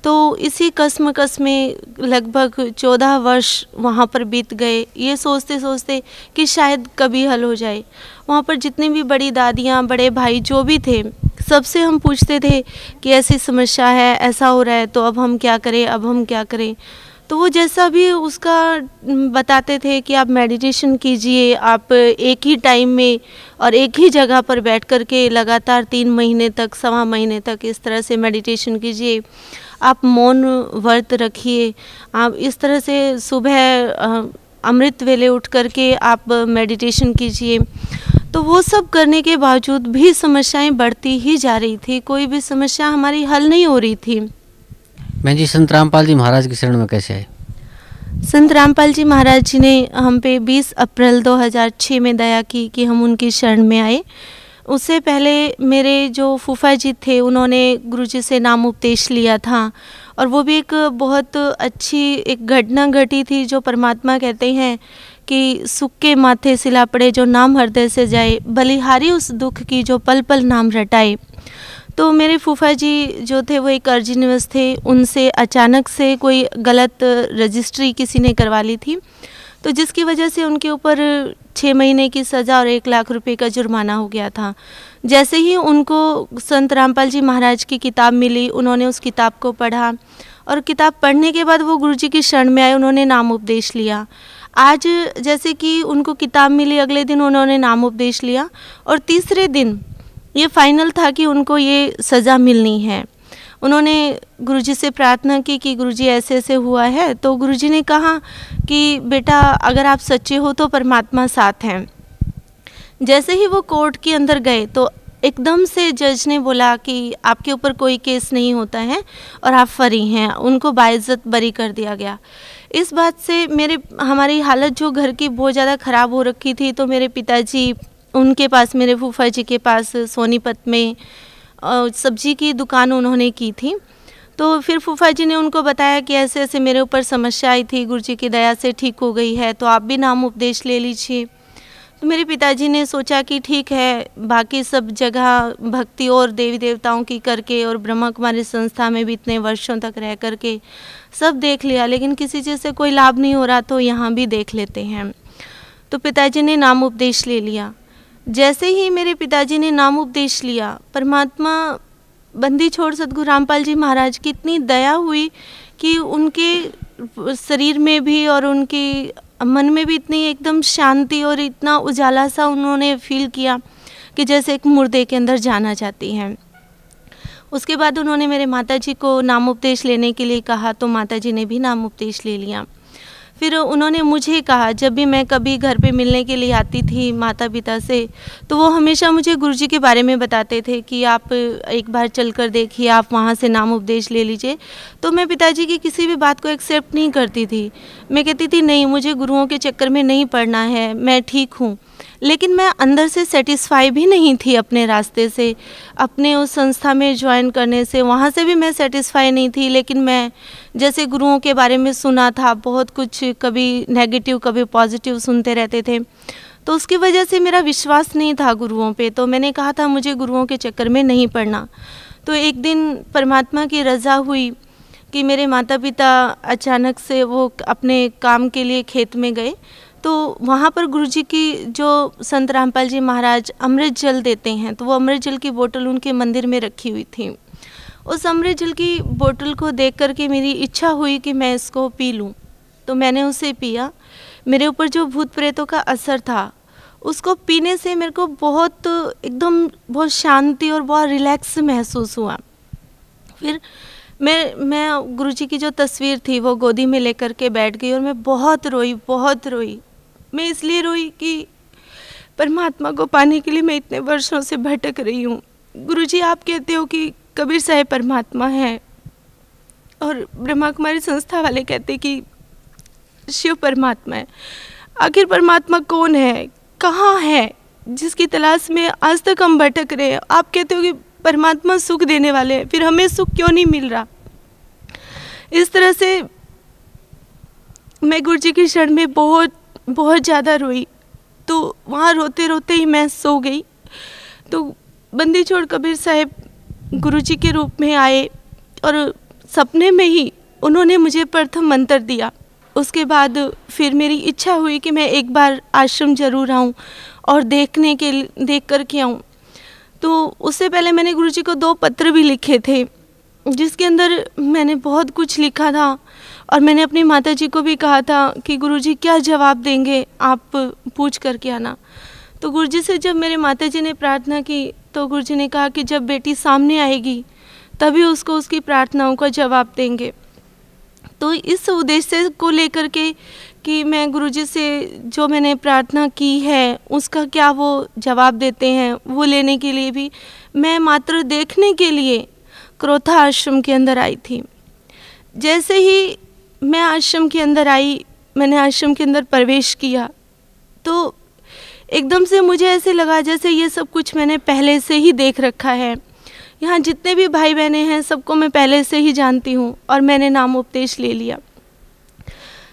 [SPEAKER 2] तो इसी कसम कस में लगभग चौदह वर्ष वहाँ पर बीत गए। ये सोचते सोचते कि शायद कभी हल हो जाए। वहाँ पर जितनी भी बड़ी दादियाँ, बड़े भाई जो भी थे, सबसे हम पूछते थे कि ऐसी समस्या है, ऐसा हो रहा है तो अब हम क्या करें, अब हम क्या करें? तो वो जैसा भी उसका बताते थे कि आप मेडिटेशन कीजिए, आप एक ही टाइम में और एक ही जगह पर बैठ कर के लगातार तीन महीने तक, सवा महीने तक इस तरह से मेडिटेशन कीजिए। आप मौन व्रत रखिए। आप इस तरह से सुबह अमृत वेले उठ करके आप मेडिटेशन कीजिए। तो वो सब करने के बावजूद भी समस्याएँ बढ़ती ही जा रही थी। कोई भी समस्या हमारी हल नहीं हो रही थी।
[SPEAKER 4] मैं जी संत रामपाल जी महाराज की शरण में कैसे आए?
[SPEAKER 2] संत रामपाल जी महाराज जी ने हम पे 20 अप्रैल 2006 में दया की कि हम उनकी शरण में आए। उससे पहले मेरे जो फूफा जी थे, उन्होंने गुरु जी से नाम उपदेश लिया था और वो भी एक बहुत अच्छी एक घटना घटी थी जो परमात्मा कहते हैं कि सुख के माथे सिला पड़े जो नाम हृदय से जाए, बलिहारी उस दुख की जो पल पल नाम रटाए। तो मेरे फूफा जी जो थे, वो एक अर्जी निवास थे। उनसे अचानक से कोई गलत रजिस्ट्री किसी ने करवा ली थी। तो जिसकी वजह से उनके ऊपर छः महीने की सज़ा और एक लाख रुपए का जुर्माना हो गया था। जैसे ही उनको संत रामपाल जी महाराज की किताब मिली, उन्होंने उस किताब को पढ़ा और किताब पढ़ने के बाद वो गुरु जी की शरण में आए, उन्होंने नाम उपदेश लिया। आज जैसे कि उनको किताब मिली, अगले दिन उन्होंने नाम उपदेश लिया और तीसरे दिन ये फाइनल था कि उनको ये सज़ा मिलनी है। उन्होंने गुरुजी से प्रार्थना की कि गुरुजी ऐसे ऐसे हुआ है। तो गुरुजी ने कहा कि, बेटा, अगर आप सच्चे हो तो परमात्मा साथ हैं। जैसे ही वो कोर्ट के अंदर गए तो एकदम से जज ने बोला कि, आपके ऊपर कोई केस नहीं होता है और आप फरी हैं। उनको बाइज्जत बरी कर दिया गया। इस बात से मेरे, हमारी हालत जो घर की बहुत ज़्यादा ख़राब हो रखी थी तो मेरे पिताजी उनके पास, मेरे फूफा जी के पास सोनीपत में सब्ज़ी की दुकान उन्होंने की थी। तो फिर फूफा जी ने उनको बताया कि ऐसे ऐसे मेरे ऊपर समस्या आई थी गुरु जी की दया से ठीक हो गई है तो आप भी नाम उपदेश ले लीजिए। तो मेरे पिताजी ने सोचा कि ठीक है, बाकी सब जगह भक्ति और देवी देवताओं की करके और ब्रह्मा कुमारी संस्था में भी इतने वर्षों तक रह करके सब देख लिया, लेकिन किसी चीज़ से कोई लाभ नहीं हो रहा तो यहाँ भी देख लेते हैं। तो पिताजी ने नाम उपदेश ले लिया। जैसे ही मेरे पिताजी ने नाम उपदेश लिया, परमात्मा बंदी छोड़ सदगुरु रामपाल जी महाराज की इतनी दया हुई कि उनके शरीर में भी और उनके मन में भी इतनी एकदम शांति और इतना उजाला सा उन्होंने फील किया कि जैसे एक मुर्दे के अंदर जाना चाहती हैं। उसके बाद उन्होंने मेरे माता जी को नाम उपदेश लेने के लिए कहा तो माता जी ने भी नाम उपदेश ले लिया। फिर उन्होंने मुझे कहा, जब भी मैं कभी घर पे मिलने के लिए आती थी माता पिता से तो वो हमेशा मुझे गुरुजी के बारे में बताते थे कि आप एक बार चल कर देखिए, आप वहाँ से नाम उपदेश ले लीजिए। तो मैं पिताजी की किसी भी बात को एक्सेप्ट नहीं करती थी। मैं कहती थी, नहीं, मुझे गुरुओं के चक्कर में नहीं पढ़ना है, मैं ठीक हूँ। लेकिन मैं अंदर से सेटिस्फाई भी नहीं थी अपने रास्ते से। अपने उस संस्था में ज्वाइन करने से, वहाँ से भी मैं सेटिस्फाई नहीं थी, लेकिन मैं जैसे गुरुओं के बारे में सुना था, बहुत कुछ कभी नेगेटिव कभी पॉजिटिव सुनते रहते थे। तो उसकी वजह से मेरा विश्वास नहीं था गुरुओं पे तो मैंने कहा था, मुझे गुरुओं के चक्कर में नहीं पड़ना। तो एक दिन परमात्मा की रज़ा हुई कि मेरे माता पिता अचानक से वो अपने काम के लिए खेत में गए। तो वहाँ पर गुरु जी की जो संत रामपाल जी महाराज अमृत जल देते हैं तो वो अमृत जल की बोतल उनके मंदिर में रखी हुई थी। उस अमृत जल की बोतल को देख कर के मेरी इच्छा हुई कि मैं इसको पी लूँ। तो मैंने उसे पिया। मेरे ऊपर जो भूत प्रेतों का असर था, उसको पीने से मेरे को बहुत एकदम बहुत शांति और बहुत रिलैक्स महसूस हुआ। फिर मैं मैं गुरुजी की जो तस्वीर थी, वो गोदी में लेकर के बैठ गई और मैं बहुत रोई बहुत रोई। मैं इसलिए रोई कि परमात्मा को पाने के लिए मैं इतने वर्षों से भटक रही हूँ। गुरुजी, आप कहते हो कि कबीर साहेब परमात्मा है और ब्रह्मा कुमारी संस्था वाले कहते कि शिव परमात्मा है। आखिर परमात्मा कौन है? कहाँ है? जिसकी तलाश में आज तक हम भटक रहे हैं। आप कहते हो कि परमात्मा सुख देने वाले हैं, फिर हमें सुख क्यों नहीं मिल रहा? इस तरह से मैं गुरु जी की शरण में बहुत बहुत ज़्यादा रोई। तो वहाँ रोते रोते ही मैं सो गई। तो बंदी छोड़ कबीर साहब गुरु जी के रूप में आए और सपने में ही उन्होंने मुझे प्रथम मंत्र दिया। उसके बाद फिर मेरी इच्छा हुई कि मैं एक बार आश्रम ज़रूर आऊँ और देखने के देख कर के आऊँ। तो उससे पहले मैंने गुरुजी को दो पत्र भी लिखे थे, जिसके अंदर मैंने बहुत कुछ लिखा था। और मैंने अपनी माता जी को भी कहा था कि गुरु जी क्या जवाब देंगे आप पूछ करके आना? तो गुरु जी से जब मेरे माता जी ने प्रार्थना की तो गुरु जी ने कहा कि जब बेटी सामने आएगी, तभी उसको उसकी प्रार्थनाओं का जवाब देंगे। तो इस उद्देश्य को लेकर के कि मैं गुरुजी से जो मैंने प्रार्थना की है, उसका क्या वो जवाब देते हैं, वो लेने के लिए भी मैं मात्र देखने के लिए क्रोथा आश्रम के अंदर आई थी। जैसे ही मैं आश्रम के अंदर आई, मैंने आश्रम के अंदर प्रवेश किया। तो एकदम से मुझे ऐसे लगा जैसे ये सब कुछ मैंने पहले से ही देख रखा है। यहाँ जितने भी भाई बहनें हैं, सबको मैं पहले से ही जानती हूँ और मैंने नाम उपदेश ले लिया।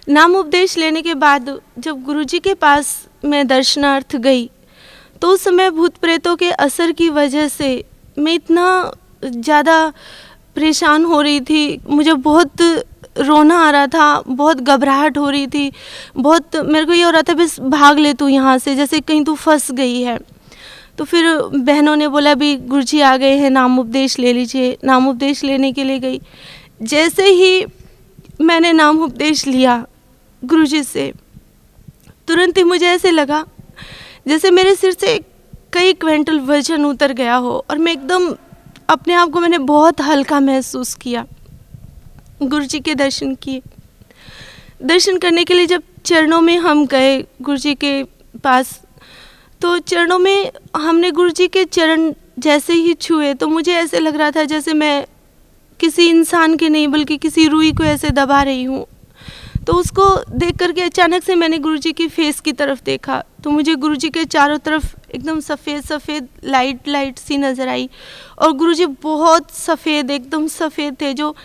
[SPEAKER 2] नाम उपदेश लेने के बाद जब गुरुजी के पास मैं दर्शनार्थ गई तो उस समय भूत प्रेतों के असर की वजह से मैं इतना ज़्यादा परेशान हो रही थी। मुझे बहुत रोना आ रहा था, बहुत घबराहट हो रही थी, बहुत मेरे को ये हो रहा था, बस भाग ले तू यहाँ से, जैसे कहीं तू फंस गई है। तो फिर बहनों ने बोला भी गुरुजी आ गए हैं, नाम उपदेश ले लीजिए। नाम उपदेश लेने के लिए गई। जैसे ही मैंने नाम उपदेश लिया गुरु जी से, तुरंत ही मुझे ऐसे लगा, जैसे मेरे सिर से कई क्विंटल वज़न उतर गया हो, और मैं एकदम अपने आप को मैंने बहुत हल्का महसूस किया। गुरु जी के दर्शन किए। दर्शन करने के लिए जब चरणों में हम गए गुरु जी के पास तो चरणों में हमने गुरु जी के चरण जैसे ही छुए तो मुझे ऐसे लग रहा था जैसे मैं किसी इंसान के नहीं, बल्कि किसी रूई को ऐसे दबा रही हूँ। तो उसको देख करके अचानक से मैंने गुरु जी की फेस की तरफ़ देखा तो मुझे गुरु जी के चारों तरफ़ एकदम सफ़ेद सफ़ेद लाइट लाइट सी नज़र आई, और गुरु जी बहुत सफ़ेद, एकदम सफ़ेद थे, जो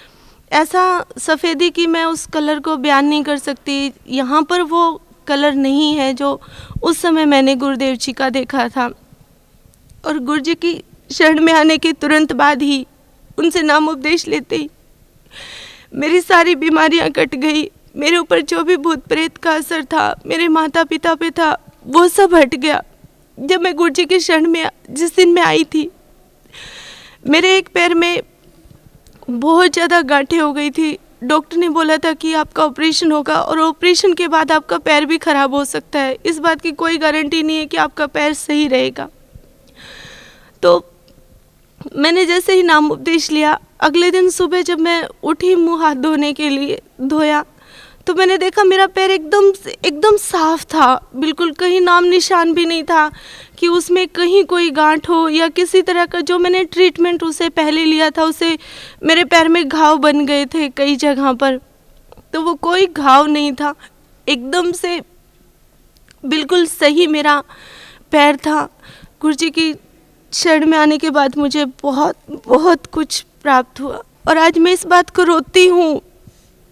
[SPEAKER 2] ऐसा सफ़ेदी कि मैं उस कलर को बयान नहीं कर सकती। यहाँ पर वो कलर नहीं है जो उस समय मैंने गुरुदेव जी का देखा था। और गुरु जी की शरण में आने के तुरंत बाद ही उनसे नाम उपदेश लेते ही मेरी सारी बीमारियाँ कट गई। मेरे ऊपर जो भी भूत प्रेत का असर था, मेरे माता पिता पे था, वो सब हट गया। जब मैं गुरु जी के शरण में, जिस दिन मैं आई थी, मेरे एक पैर में बहुत ज़्यादा गांठें हो गई थी। डॉक्टर ने बोला था कि आपका ऑपरेशन होगा और ऑपरेशन के बाद आपका पैर भी ख़राब हो सकता है। इस बात की कोई गारंटी नहीं है कि आपका पैर सही रहेगा। तो मैंने जैसे ही नाम उपदेश लिया, अगले दिन सुबह जब मैं उठी मुँह हाथ धोने के लिए, धोया तो मैंने देखा मेरा पैर एकदम एकदम साफ़ था। बिल्कुल कहीं नाम निशान भी नहीं था कि उसमें कहीं कोई गांठ हो या किसी तरह का जो मैंने ट्रीटमेंट उसे पहले लिया था, उसे मेरे पैर में घाव बन गए थे कई जगह पर। तो वो कोई घाव नहीं था। एकदम से बिल्कुल सही मेरा पैर था। गुरु जी की शरण में आने के बाद मुझे बहुत बहुत कुछ प्राप्त हुआ। और आज मैं इस बात को रोती हूँ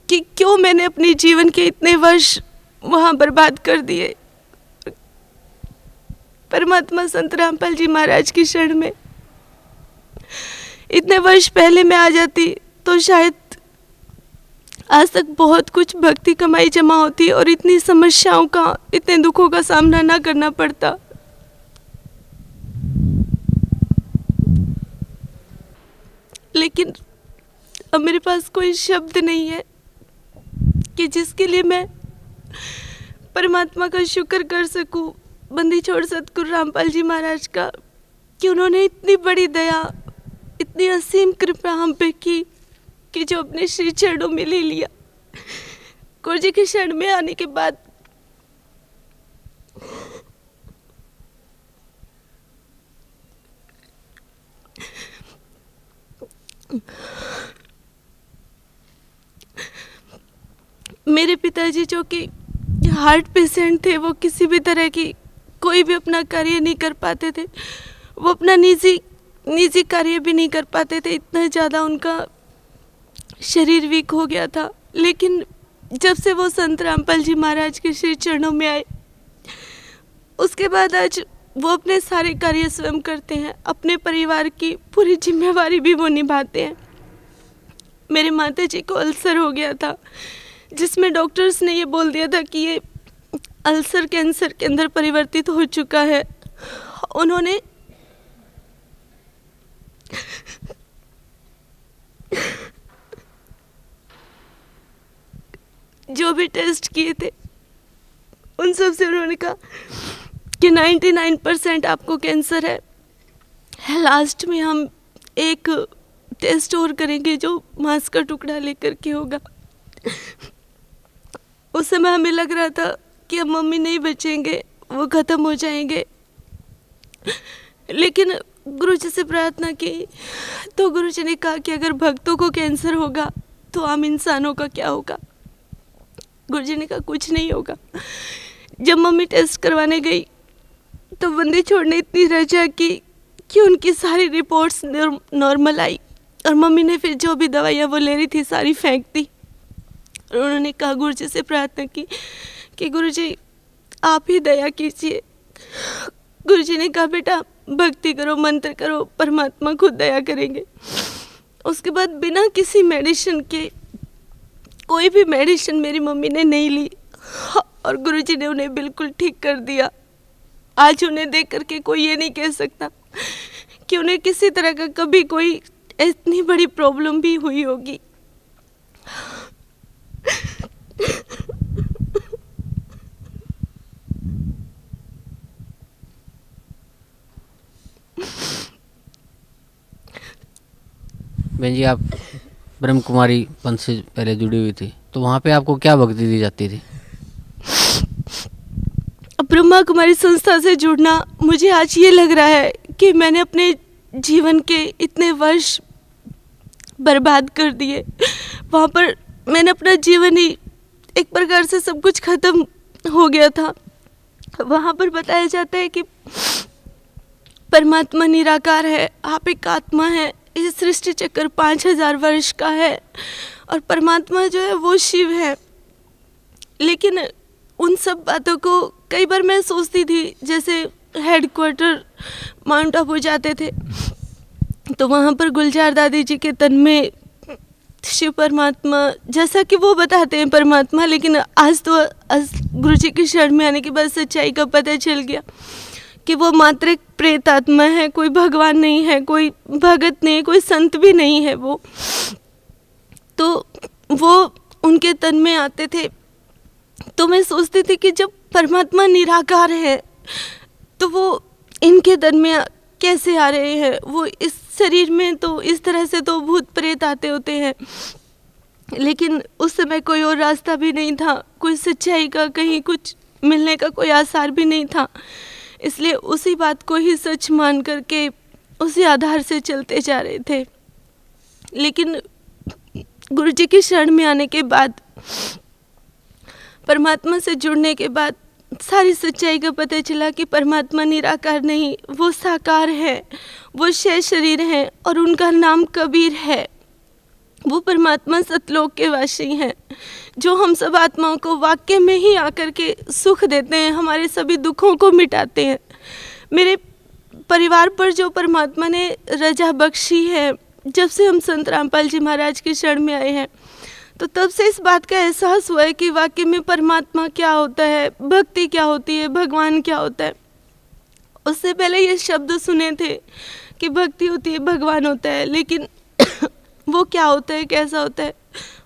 [SPEAKER 2] कि क्यों मैंने अपने जीवन के इतने वर्ष वहाँ बर्बाद कर दिए? परमात्मा संत रामपाल जी महाराज की शरण में। इतने वर्ष पहले मैं आ जाती तो शायद आज तक बहुत कुछ भक्ति कमाई जमा होती और इतनी समस्याओं का, इतने दुखों का सामना ना करना पड़ता। लेकिन अब मेरे पास कोई शब्द नहीं है। कि जिसके लिए मैं परमात्मा का शुक्र कर सकूँ, बंदी छोड़ सतगुरु रामपाल जी महाराज का, कि उन्होंने इतनी बड़ी दया, इतनी असीम कृपा हम पे की, कि जो अपने श्री चरणों में ले लिया। गुरु जी के शरण में आने के बाद मेरे पिताजी जो कि हार्ट पेशेंट थे, वो किसी भी तरह की कोई भी अपना कार्य नहीं कर पाते थे। वो अपना निजी निजी कार्य भी नहीं कर पाते थे। इतना ज़्यादा उनका शरीर वीक हो गया था। लेकिन जब से वो संत रामपाल जी महाराज के श्री चरणों में आए, उसके बाद आज वो अपने सारे कार्य स्वयं करते हैं। अपने परिवार की पूरी जिम्मेवारी भी वो निभाते हैं। मेरे माता जी को अल्सर हो गया था। जिसमें डॉक्टर्स ने ये बोल दिया था कि ये अल्सर कैंसर के अंदर परिवर्तित हो चुका है। उन्होंने जो भी टेस्ट किए थे, उन सबसे उन्होंने कहा कि 99 परसेंट आपको कैंसर है। लास्ट में हम एक टेस्ट और करेंगे जो मांस का टुकड़ा लेकर के होगा। उस समय हमें लग रहा था कि अब मम्मी नहीं बचेंगे, वो ख़त्म हो जाएँगे। लेकिन गुरु जी से प्रार्थना की तो गुरु जी ने कहा कि अगर भक्तों को कैंसर होगा तो आम इंसानों का क्या होगा? गुरु जी ने कहा, कुछ नहीं होगा। जब मम्मी टेस्ट करवाने गई तो बंदी छोड़ने इतनी रजा की कि उनकी सारी रिपोर्ट्स नॉर्मल आई और मम्मी ने फिर जो भी दवाइयाँ वो ले रही थी, सारी फेंक दी। और उन्होंने कहा गुरु जी से प्रार्थना की कि गुरु जी आप ही दया कीजिए। गुरु जी ने कहा, बेटा, भक्ति करो, मंत्र करो, परमात्मा खुद दया करेंगे। उसके बाद बिना किसी मेडिसिन के, कोई भी मेडिसिन मेरी मम्मी ने नहीं ली और गुरुजी ने उन्हें बिल्कुल ठीक कर दिया। आज उन्हें देख करके कोई ये नहीं कह सकता कि उन्हें किसी तरह का कभी कोई इतनी बड़ी प्रॉब्लम भी हुई होगी।
[SPEAKER 4] बहन जी, आप ब्रह्म कुमारी पंथ से पहले जुड़ी हुई थी तो वहाँ पे आपको क्या भक्ति दी जाती थी?
[SPEAKER 2] ब्रह्मा कुमारी संस्था से जुड़ना मुझे आज ये लग रहा है कि मैंने अपने जीवन के इतने वर्ष बर्बाद कर दिए। वहाँ पर मैंने अपना जीवन ही एक प्रकार से सब कुछ ख़त्म हो गया था। वहाँ पर बताया जाता है कि परमात्मा निराकार है, आप एक आत्मा है, इस सृष्टि चक्र पाँच हज़ार वर्ष का है और परमात्मा जो है वो शिव है। लेकिन उन सब बातों को कई बार मैं सोचती थी, जैसे हेड क्वार्टर माउंट आबू जाते थे। तो वहाँ पर गुलजार दादी जी के तन में शिव परमात्मा, जैसा कि वो बताते हैं परमात्मा, लेकिन आज तो आज गुरु जी की शरण में आने के बाद सच्चाई का पता चल गया कि वो मात्र एक प्रेत आत्मा है, कोई भगवान नहीं है, कोई भगत नहीं कोई संत भी नहीं है वो। तो वो उनके तन में आते थे। तो मैं सोचती थी कि जब परमात्मा निराकार है तो वो इनके तन में कैसे आ रहे हैं? वो इस शरीर में तो इस तरह से तो भूत प्रेत आते होते हैं। लेकिन उस समय कोई और रास्ता भी नहीं था। कोई सच्चाई का कहीं कुछ मिलने का कोई आसार भी नहीं था। इसलिए उसी बात को ही सच मान करके उसी आधार से चलते जा रहे थे। लेकिन गुरु जी की शरण में आने के बाद, परमात्मा से जुड़ने के बाद सारी सच्चाई का पता चला कि परमात्मा निराकार नहीं, वो साकार है, वो शय शरीर है और उनका नाम कबीर है। वो परमात्मा सतलोक के वासी हैं, जो हम सब आत्माओं को वाक्य में ही आकर के सुख देते हैं, हमारे सभी दुखों को मिटाते हैं। मेरे परिवार पर जो परमात्मा ने रजा बख्शी है, जब से हम संत रामपाल जी महाराज की शरण में आए हैं तो तब से इस बात का एहसास हुआ है कि वाक्य में परमात्मा क्या होता है भक्ति क्या होती है भगवान क्या होता है। उससे पहले ये शब्द सुने थे कि भक्ति होती है भगवान होता है लेकिन वो क्या होता है कैसा होता है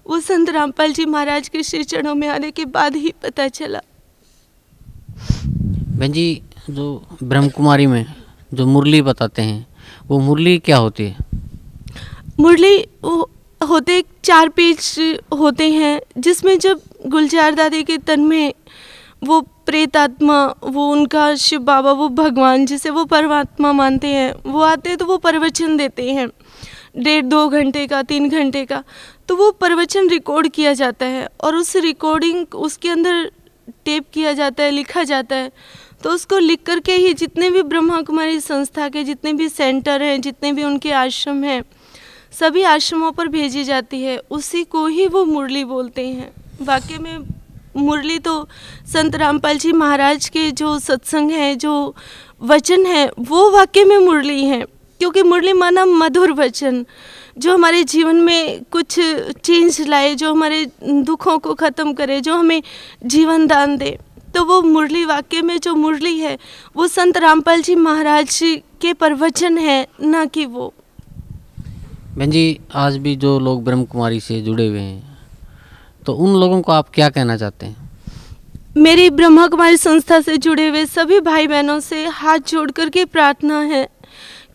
[SPEAKER 2] वो संत रामपाल जी महाराज के श्री चरणों में आने के बाद ही पता चला।
[SPEAKER 4] बहन जी जो ब्रह्म कुमारी में जो मुरली बताते हैं वो मुरली क्या होती है?
[SPEAKER 2] मुरली होते, चार पेज होते हैं, जिसमें जब गुलजार दादी के तन में वो प्रेत आत्मा वो उनका शिव बाबा, वो भगवान जिसे वो परमात्मा मानते हैं, वो आते हैं तो वो प्रवचन देते हैं। डेढ़, दो घंटे का, तीन घंटे का तो वो प्रवचन रिकॉर्ड किया जाता है और उस रिकॉर्डिंग उसके अंदर टेप किया जाता है, लिखा जाता है। तो उसको लिख करके ही जितने भी ब्रह्मा कुमारी संस्था के जितने भी सेंटर हैं, जितने भी उनके आश्रम हैं सभी आश्रमों पर भेजी जाती है। उसी को ही वो मुरली बोलते हैं। वाकई में मुरली तो संत रामपाल जी महाराज के जो सत्संग है, जो वचन है, वो वाकई में मुरली है। क्योंकि मुरली माना मधुर वचन, जो हमारे जीवन में कुछ चेंज लाए, जो हमारे दुखों को ख़त्म करे, जो हमें जीवन दान दे। तो वो मुरली वाक्य में जो मुरली है, वो संत रामपाल जी महाराज के प्रवचन है, ना कि वो।
[SPEAKER 4] बहन जी, आज भी जो लोग ब्रह्म कुमारी से जुड़े हुए हैं तो उन लोगों को आप क्या कहना चाहते हैं?
[SPEAKER 2] मेरी ब्रह्मा कुमारी संस्था से जुड़े हुए सभी भाई बहनों से हाथ जोड़ करके प्रार्थना है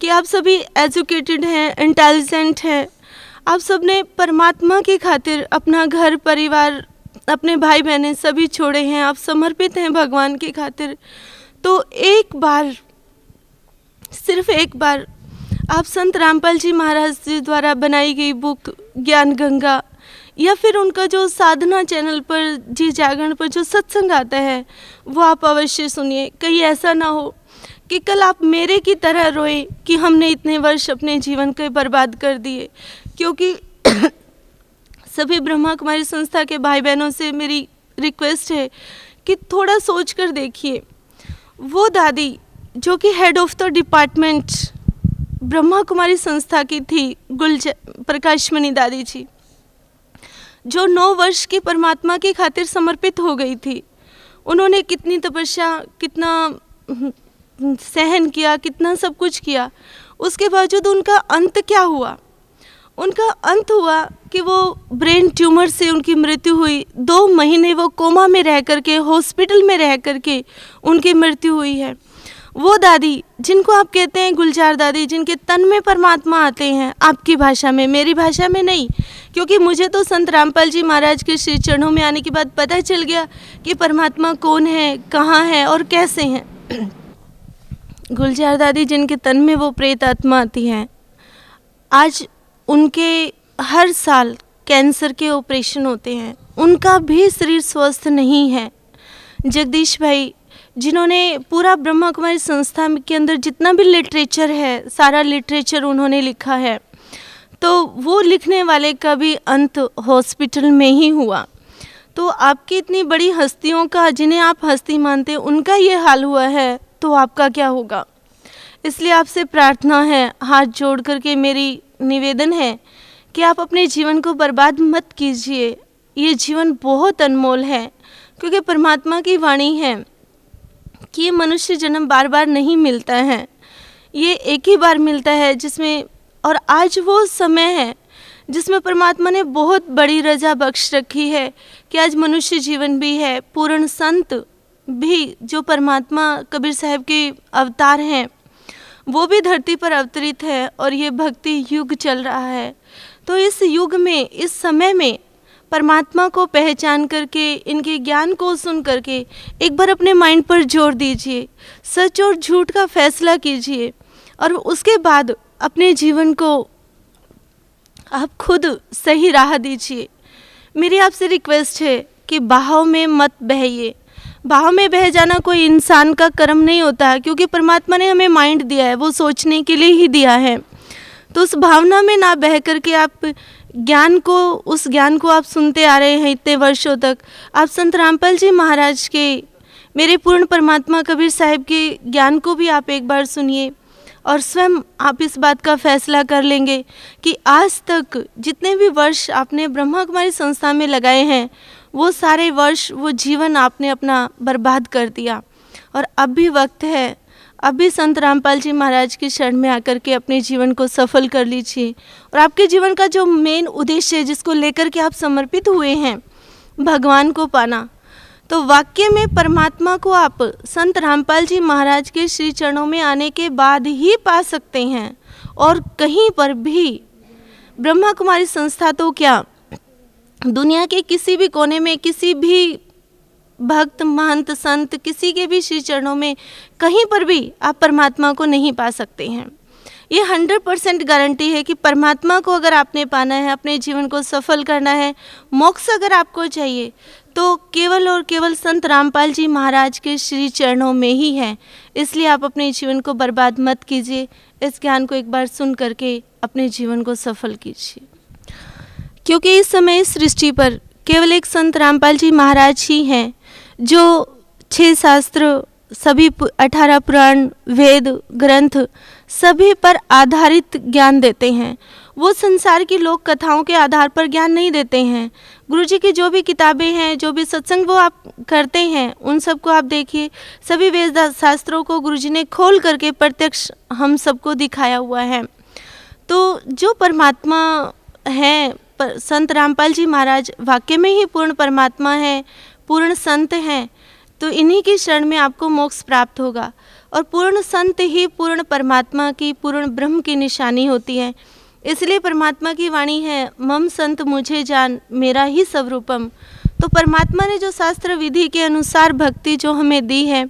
[SPEAKER 2] कि आप सभी एजुकेटेड हैं, इंटेलिजेंट हैं। आप सबने परमात्मा की खातिर अपना घर, परिवार, अपने भाई बहनें सभी छोड़े हैं। आप समर्पित हैं भगवान की खातिर। तो एक बार, सिर्फ़ एक बार आप संत रामपाल जी महाराज जी द्वारा बनाई गई बुक, ज्ञान गंगा, या फिर उनका जो साधना चैनल पर, जी जागरण पर जो सत्संग आता है, वो आप अवश्य सुनिए। कहीं ऐसा ना हो कि कल आप मेरे की तरह रोए कि हमने इतने वर्ष अपने जीवन के बर्बाद कर दिए। क्योंकि सभी ब्रह्मा कुमारी संस्था के भाई बहनों से मेरी रिक्वेस्ट है कि थोड़ा सोच कर देखिए। वो दादी, जो कि head of the department Brahma Kumari संस्था की थी गुलज प्रकाशमणि दादी जी जो नौ वर्ष की परमात्मा की खातिर समर्पित हो गई थी। उन्होंने कितनी तपस्या, कितना सहन किया, कितना सब कुछ किया, उसके बावजूद उनका अंत क्या हुआ? उनका अंत हुआ कि वो ब्रेन ट्यूमर से उनकी मृत्यु हुई। दो महीने वो कोमा में रह कर के हॉस्पिटल में रह कर के उनकी मृत्यु हुई है। वो दादी, जिनको आप कहते हैं गुलजार दादी, जिनके तन में परमात्मा आते हैं, आपकी भाषा में, मेरी भाषा में नहीं। क्योंकि मुझे तो संत रामपाल जी महाराज के श्री चरणों में आने के बाद पता चल गया कि परमात्मा कौन है, कहाँ है और कैसे हैं। गुलजार दादी, जिनके तन में वो प्रेत आत्मा आती हैं, आज उनके हर साल कैंसर के ऑपरेशन होते हैं। उनका भी शरीर स्वस्थ नहीं है। जगदीश भाई जिन्होंने पूरा ब्रह्मा कुमारी संस्था के अंदर जितना भी लिटरेचर है, सारा लिटरेचर उन्होंने लिखा है। तो वो लिखने वाले का भी अंत हॉस्पिटल में ही हुआ। तो आपकी इतनी बड़ी हस्तियों का, जिन्हें आप हस्ती मानते उनका ये हाल हुआ है तो आपका क्या होगा? इसलिए आपसे प्रार्थना है, हाथ जोड़ करके मेरी निवेदन है कि आप अपने जीवन को बर्बाद मत कीजिए। ये जीवन बहुत अनमोल है, क्योंकि परमात्मा की वाणी है। कि ये मनुष्य जन्म बार बार नहीं मिलता है। ये एक ही बार मिलता है जिसमें, और आज वो समय है जिसमें परमात्मा ने बहुत बड़ी रजा बख्श रखी है कि आज मनुष्य जीवन भी है, पूर्ण संत भी जो परमात्मा कबीर साहब के अवतार हैं, वो भी धरती पर अवतरित है और ये भक्ति युग चल रहा है। तो इस युग में, इस समय में परमात्मा को पहचान करके, इनके ज्ञान को सुन करके, एक बार अपने माइंड पर ज़ोर दीजिए, सच और झूठ का फैसला कीजिए, और उसके बाद अपने जीवन को आप खुद सही राह दीजिए। मेरी आपसे रिक्वेस्ट है कि बहाव में मत बहिए बहाव में बह जाना कोई इंसान का कर्म नहीं होता है क्योंकि परमात्मा ने हमें माइंड दिया है, वो सोचने के लिए ही दिया है। तो उस भावना में ना बह करके आप ज्ञान को, उस ज्ञान को आप सुनते आ रहे हैं इतने वर्षों तक। आप संत रामपाल जी महाराज के, मेरे पूर्ण परमात्मा कबीर साहिब के ज्ञान को भी आप एक बार सुनिए और स्वयं आप इस बात का फैसला कर लेंगे कि आज तक जितने भी वर्ष आपने ब्रह्मा कुमारी संस्था में लगाए हैं, वो सारे वर्ष, वो जीवन आपने अपना बर्बाद कर दिया। और अब भी वक्त है अभी संत रामपाल जी महाराज की शरण में आकर के अपने जीवन को सफल कर लीजिए। और आपके जीवन का जो मेन उद्देश्य है, जिसको लेकर के आप समर्पित हुए हैं, भगवान को पाना। तो वाक्य में परमात्मा को आप संत रामपाल जी महाराज के श्री चरणों में आने के बाद ही पा सकते हैं। और कहीं पर भी, ब्रह्मा कुमारी संस्था तो क्या, दुनिया के किसी भी कोने में किसी भी भक्त, महंत, संत किसी के भी श्री चरणों में कहीं पर भी आप परमात्मा को नहीं पा सकते हैं। ये हंड्रेड परसेंट गारंटी है कि परमात्मा को अगर आपने पाना है, अपने जीवन को सफल करना है, मोक्ष अगर आपको चाहिए तो केवल और केवल संत रामपाल जी महाराज के श्री चरणों में ही है। इसलिए आप अपने जीवन को बर्बाद मत कीजिए। इस ज्ञान को एक बार सुन करके अपने जीवन को सफल कीजिए। क्योंकि इस समय इस सृष्टि पर केवल एक संत रामपाल जी महाराज ही हैं। जो छह शास्त्र सभी अठारह पुराण वेद ग्रंथ सभी पर आधारित ज्ञान देते हैं। वो संसार की लोक कथाओं के आधार पर ज्ञान नहीं देते हैं। गुरु जी की जो भी किताबें हैं जो भी सत्संग वो आप करते हैं उन सबको आप देखिए। सभी वेद शास्त्रों को गुरु जी ने खोल करके प्रत्यक्ष हम सबको दिखाया हुआ है। तो जो परमात्मा है पर, संत रामपाल जी महाराज वाक्य में ही पूर्ण परमात्मा है पूर्ण संत हैं तो इन्हीं की शरण में आपको मोक्ष प्राप्त होगा। और पूर्ण संत ही पूर्ण परमात्मा की, पूर्ण ब्रह्म की निशानी होती है। इसलिए परमात्मा की वाणी है, मम संत मुझे जान, मेरा ही स्वरूपम। तो परमात्मा ने जो शास्त्र विधि के अनुसार भक्ति जो हमें दी है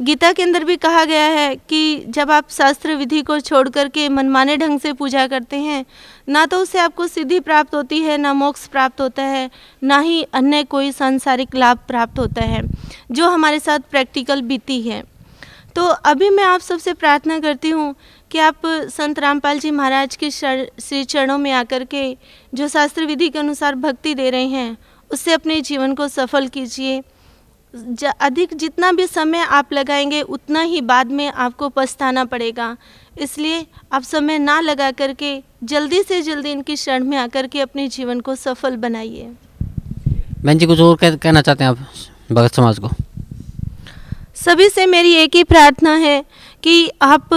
[SPEAKER 2] गीता के अंदर भी कहा गया है कि जब आप शास्त्र विधि को छोड़ करके मनमाने ढंग से पूजा करते हैं, ना तो उससे आपको सिद्धि प्राप्त होती है, ना मोक्ष प्राप्त होता है, ना ही अन्य कोई सांसारिक लाभ प्राप्त होता है, जो हमारे साथ प्रैक्टिकल बीती है। तो अभी मैं आप सबसे प्रार्थना करती हूँ कि आप संत रामपाल जी महाराज के श्री चरणों में आकर के जो शास्त्र विधि के अनुसार भक्ति दे रहे हैं, उससे अपने जीवन को सफल कीजिए। अधिक जितना भी समय आप लगाएँगे उतना ही बाद में आपको पछताना पड़ेगा। इसलिए आप समय ना लगा करके जल्दी से जल्दी इनकी शरण में आकर के अपने जीवन को सफल बनाइए।
[SPEAKER 4] बहन जी कुछ और कह, कहना चाहते हैं आप भगत समाज को?
[SPEAKER 2] सभी से मेरी एक ही प्रार्थना है कि आप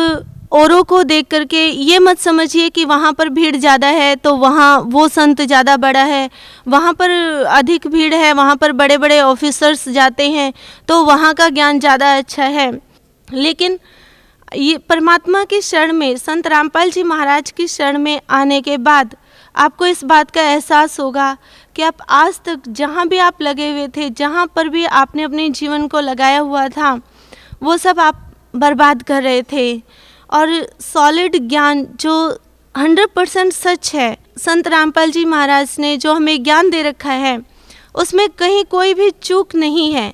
[SPEAKER 2] औरों को देख करके ये मत समझिए कि वहाँ पर भीड़ ज़्यादा है तो वहाँ वो संत ज़्यादा बड़ा है। वहाँ पर अधिक भीड़ है, वहाँ पर बड़े बड़े ऑफिसर्स जाते हैं तो वहाँ का ज्ञान ज़्यादा अच्छा है। लेकिन ये परमात्मा की शरण में, संत रामपाल जी महाराज की शरण में आने के बाद आपको इस बात का एहसास होगा कि आप आज तक जहाँ भी आप लगे हुए थे, जहाँ पर भी आपने अपने जीवन को लगाया हुआ था, वो सब आप बर्बाद कर रहे थे। और सॉलिड ज्ञान जो हंड्रेड परसेंट सच है। संत रामपाल जी महाराज ने जो हमें ज्ञान दे रखा है, उसमें कहीं कोई भी चूक नहीं है।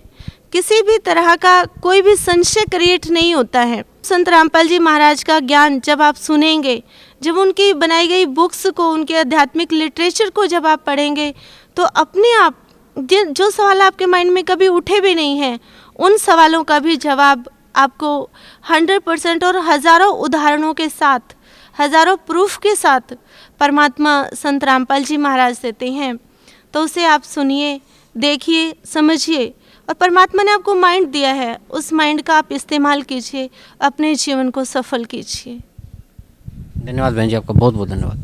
[SPEAKER 2] किसी भी तरह का कोई भी संशय क्रिएट नहीं होता है। संत रामपाल जी महाराज का ज्ञान जब आप सुनेंगे, जब उनकी बनाई गई बुक्स को, उनके आध्यात्मिक लिटरेचर को जब आप पढ़ेंगे तो अपने आप जो सवाल आपके माइंड में कभी उठे भी नहीं हैं, उन सवालों का भी जवाब आपको हंड्रेड परसेंट और हज़ारों उदाहरणों के साथ हज़ारों प्रूफ के साथ परमात्मा संत रामपाल जी महाराज देते हैं। तो उसे आप सुनिए देखिए समझिए और परमात्मा ने आपको माइंड दिया है। उस माइंड का आप इस्तेमाल कीजिए अपने जीवन को सफल कीजिए।
[SPEAKER 4] धन्यवाद बहन जी आपका बहुत बहुत धन्यवाद।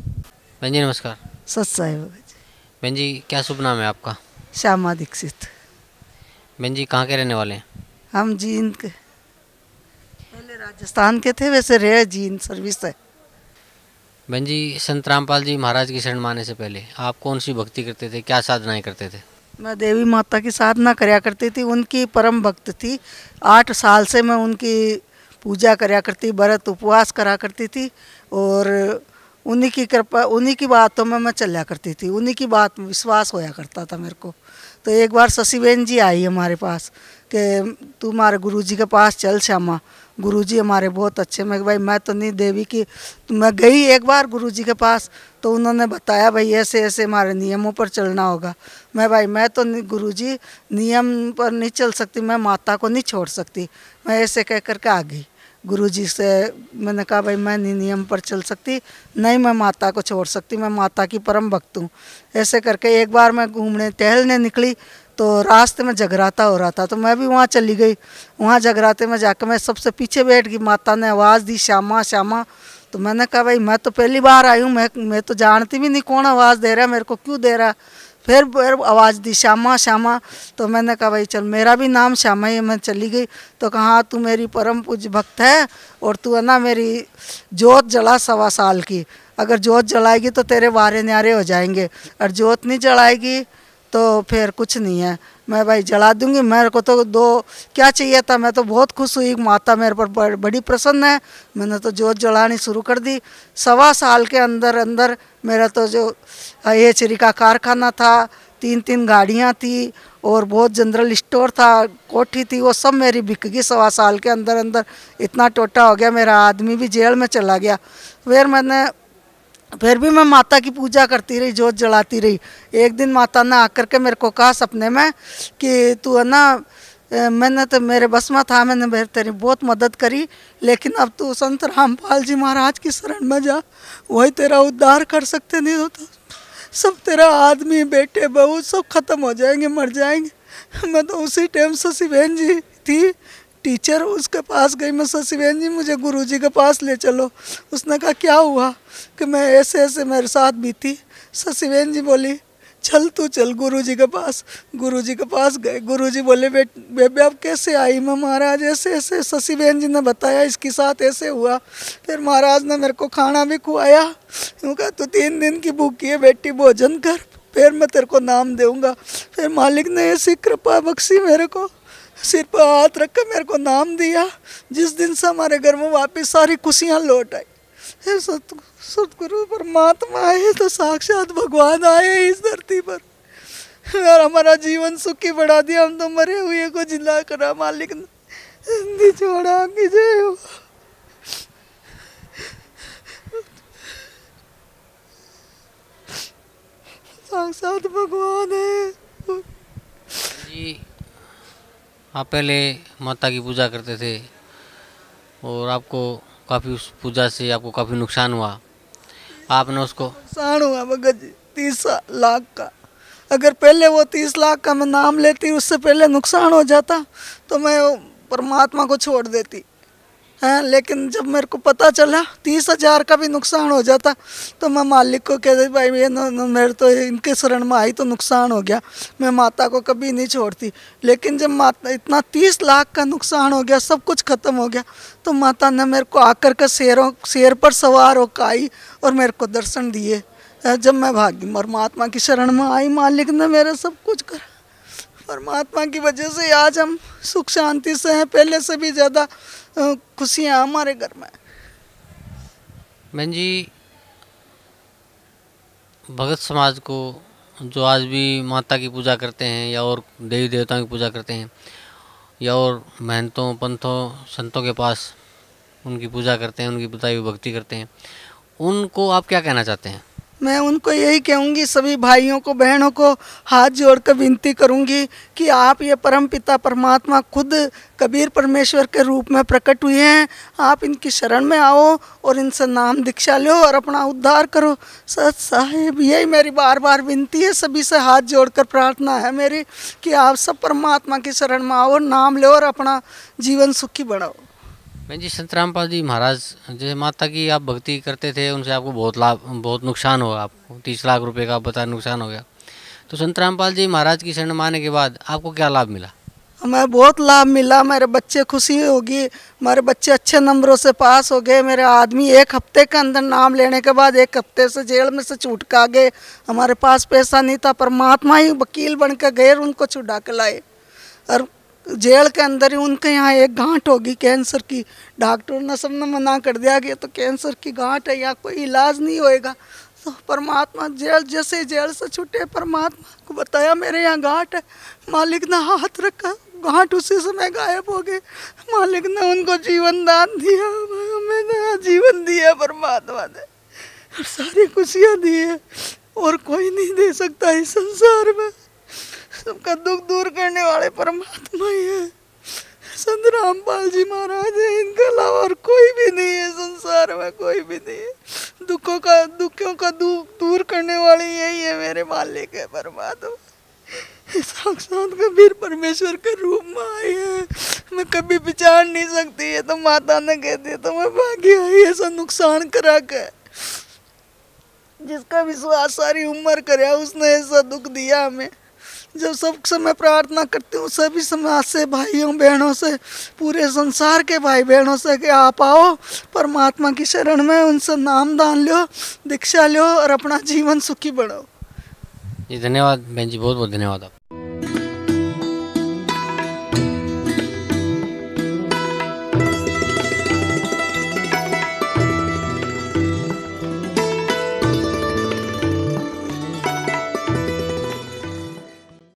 [SPEAKER 4] बहन जी नमस्कार।
[SPEAKER 6] सच साहिब।
[SPEAKER 4] बहन जी क्या शुभ नाम है आपका?
[SPEAKER 6] श्यामा दीक्षित।
[SPEAKER 4] बहन जी कहाँ के रहने वाले हैं?
[SPEAKER 6] हम जींद के पहले राजस्थान के थे वैसे रहे जीन सर्विस है।
[SPEAKER 4] बहन जी संत रामपाल जी महाराज की शरण माने से पहले आप कौन सी भक्ति करते थे? क्या साधनाएँ करते थे?
[SPEAKER 6] मैं देवी माता की साधना कराया करती थी उनकी परम भक्त थी। आठ साल से मैं उनकी पूजा कराया करती व्रत उपवास करा करती थी और उन्हीं की कृपा उन्हीं की बातों में मैं चला करती थी। उन्हीं की बात में विश्वास होया करता था मेरे को। तो एक बार शशिबेन जी आई हमारे पास कि तू हमारे गुरु जी के पास चल श्यामा। गुरुजी हमारे बहुत अच्छे। मैं भाई, मैं तो नहीं देवी की तो मैं गई एक बार गुरुजी के पास तो उन्होंने बताया, भाई, ऐसे ऐसे हमारे नियमों पर चलना होगा। मैं, भाई, मैं तो गुरुजी, नियम पर नहीं चल सकती, मैं माता को नहीं छोड़ सकती। मैं ऐसे कह करके आ गई। गुरु जी से मैंने कहा, भाई, मैं नहीं नियम पर चल सकती, नहीं मैं माता को छोड़ सकती, मैं माता की परम भक्त हूँ। ऐसे करके एक बार मैं घूमने, टहलने निकली। तो रास्ते में जगराता हो रहा था तो मैं भी वहाँ चली गई। वहाँ जगराते में जाकर मैं सबसे पीछे बैठ गई माता ने आवाज़ दी श्यामा श्यामा। तो मैंने कहा भाई मैं तो पहली बार आई हूँ मैं मैं तो जानती भी नहीं कौन आवाज़ दे रहा है मेरे को क्यों दे रहा फिर फिर आवाज़ दी श्यामा श्यामा। तो मैंने कहा भाई चल मेरा भी नाम श्यामा ही मैं चली गई। तो कहा हाँ, तू मेरी परम पूज भक्त है और तू है ना मेरी जोत जला सवा साल की। अगर जोत जलाएगी तो तेरे वारे न्यारे हो जाएँगे और जोत नहीं जलाएगी तो फिर कुछ नहीं है। मैं भाई जला दूँगी, मेरे को तो दो, क्या चाहिए था? मैं तो बहुत खुश हुई माता मेरे पर बड़ी प्रसन्न है। मैंने तो जोत जलानी शुरू कर दी। सवा साल के अंदर अंदर मेरा तो जो एचरी का कारखाना था तीन तीन गाड़ियाँ थी और बहुत जनरल स्टोर था, कोठी थी, वो सब मेरी बिक गई सवा साल के अंदर अंदर। इतना टोटा हो गया, मेरा आदमी भी जेल में चला गया। फिर मैंने फिर भी मैं माता की पूजा करती रही, जोत जलाती रही। एक दिन माता ने आकर के मेरे को कहा सपने में कि तू है ना मैंने तो मेरे बस में था, मैंने मेरे तेरी बहुत मदद करी, लेकिन अब तू संत रामपाल जी महाराज की शरण में जा। वही तेरा उद्धार कर सकते नहीं होता। सब तेरा आदमी, बेटे, बहू सब खत्म हो जाएँगे, मर जाएँगे। मैं तो उसी टाइम से शिवेन जी थी टीचर उसके पास गई। मैं बहन जी, मुझे गुरुजी के पास ले चलो। उसने कहा, क्या हुआ? कि मैं ऐसे ऐसे मेरे साथ बीती। बहन जी, बोली, चल तू चल गुरुजी के पास। गुरुजी के पास गए। गुरुजी बोले, बेट, बेबे, अब कैसे आई? मैं, महाराज, ऐसे ऐसे। शशि बहन जी, ने बताया, इसके साथ ऐसे हुआ। फिर महाराज ने मेरे को खाना भी खुआया। कहा, तू तीन दिन की भूखी है, बेटी, भोजन कर। फिर मैं तेरे को नाम दूँगा। फिर मालिक ने ऐसी कृपा बख्शी मेरे को। सिर पर हाथ रख कर मेरे को नाम दिया। जिस दिन से हमारे घर में वापस सारी खुशियाँ लौट आई। सतगुरु सतगुरु, परमात्मा आए तो साक्षात भगवान आए इस धरती पर। और हमारा जीवन सुखी बढ़ा दिया। हम तो मरे हुए को जिला करा मालिक ने छोड़ा की जय हो। साक्षात भगवान है
[SPEAKER 4] जी। आप पहले माता की पूजा करते थे और आपको काफ़ी उस पूजा से आपको काफ़ी नुकसान हुआ। आपने उसको
[SPEAKER 6] नुकसान हुआ भगत जी, तीस लाख का। अगर पहले वो तीस लाख का मैं नाम लेती, उससे पहले नुकसान हो जाता तो मैं परमात्मा को छोड़ देती। हैं, लेकिन जब मेरे को पता चला, तीस हज़ार का भी नुकसान हो जाता तो मैं मालिक को कह दी भाई, ये मेरे तो इनके शरण में आई तो नुकसान हो गया। मैं माता को कभी नहीं छोड़ती। लेकिन जब माता, इतना तीस लाख का नुकसान हो गया, सब कुछ ख़त्म हो गया तो माता ने मेरे को आकर के शेरों, शेर पर सवार होकर आई और मेरे को दर्शन दिए। जब मैं भागी परमात्मा की शरण में आई, मालिक ने मेरा सब कुछ करा। परमात्मा की वजह से आज हम सुख, शांति से हैं पहले से भी ज़्यादा खुशियाँ हमारे घर में।
[SPEAKER 4] बहन जी, भगत समाज को जो आज भी माता की पूजा करते हैं या और देवी देवताओं की पूजा करते हैं या और महंतों, पंथों, संतों के पास उनकी पूजा करते हैं, उनकी बताई हुई भक्ति करते हैं, उनको आप क्या कहना चाहते हैं?
[SPEAKER 6] मैं उनको यही कहूँगी, सभी भाइयों को, बहनों को हाथ जोड़कर विनती करूँगी कि आप ये परम पिता परमात्मा खुद कबीर परमेश्वर के रूप में प्रकट हुए हैं। आप इनकी शरण में आओ और इनसे नाम दीक्षा लो और अपना उद्धार करो। सच साहेब, यही मेरी बार बार विनती है, सभी से हाथ जोड़कर प्रार्थना है मेरी कि आप सब परमात्मा की शरण में आओ नाम लो और अपना जीवन सुखी बढ़ाओ।
[SPEAKER 4] मैं जी संत रामपाल जी महाराज, जैसे माता की आप भक्ति करते थे, उनसे आपको बहुत लाभ, बहुत नुकसान हुआ आपको। तीस लाख रुपए का बता नुकसान हो गया। तो संत रामपाल जी महाराज की शरण माने के बाद आपको क्या लाभ मिला?
[SPEAKER 6] हमें बहुत लाभ मिला। मेरे बच्चे खुशी होगी। मेरे बच्चे अच्छे नंबरों से पास हो गए। मेरे आदमी एक हफ़्ते के अंदर नाम लेने के बाद एक हफ़्ते से जेल में से छूट का गए। हमारे पास पैसा नहीं था। परमात्मा ही वकील बन के गए उनको छुड़ा के लाए। और जेल के अंदर ही उनके यहाँ एक गांठ होगी, कैंसर की। डॉक्टर ने सबने मना कर दिया कि तो कैंसर की गांठ है, यहाँ कोई इलाज नहीं होएगा। तो परमात्मा जेल, जैसे जेल से छूटे, परमात्मा को बताया, मेरे यहाँ गांठ है। मालिक ने हाथ रखा, गांठ उसी समय गायब हो गए। मालिक ने उनको जीवन दान दिया हमें जीवन दिया परमात्मा ने। और सारी खुशियाँ दी है। और कोई नहीं दे सकता इस संसार में। सबका दुख दूर करने वाले परमात्मा ही है। संत रामपाल जी महाराज है, इनके अलावा और कोई भी नहीं है संसार में, कोई भी नहीं है। दुखों का दुखों का दुख दूर करने वाले यही है मेरे मालिक है परमात्मा। साक्षात कबीर परमेश्वर के रूप में आई है। मैं कभी विचार नहीं सकती है तो माता ने कह दिया तो मैं भागी आई, ऐसा नुकसान करा के। जिसका विश्वास सारी उम्र करे, उसने ऐसा दुख दिया हमें। जब सब समय प्रार्थना करती हूँ, सभी समाज से, भाइयों, बहनों से, पूरे संसार के भाई बहनों से कि आप आओ, परमात्मा की शरण में उनसे नाम दान लो, दीक्षा लो और अपना जीवन सुखी बढ़ाओ
[SPEAKER 4] जी, धन्यवाद, बहन जी बहुत बहुत धन्यवाद आप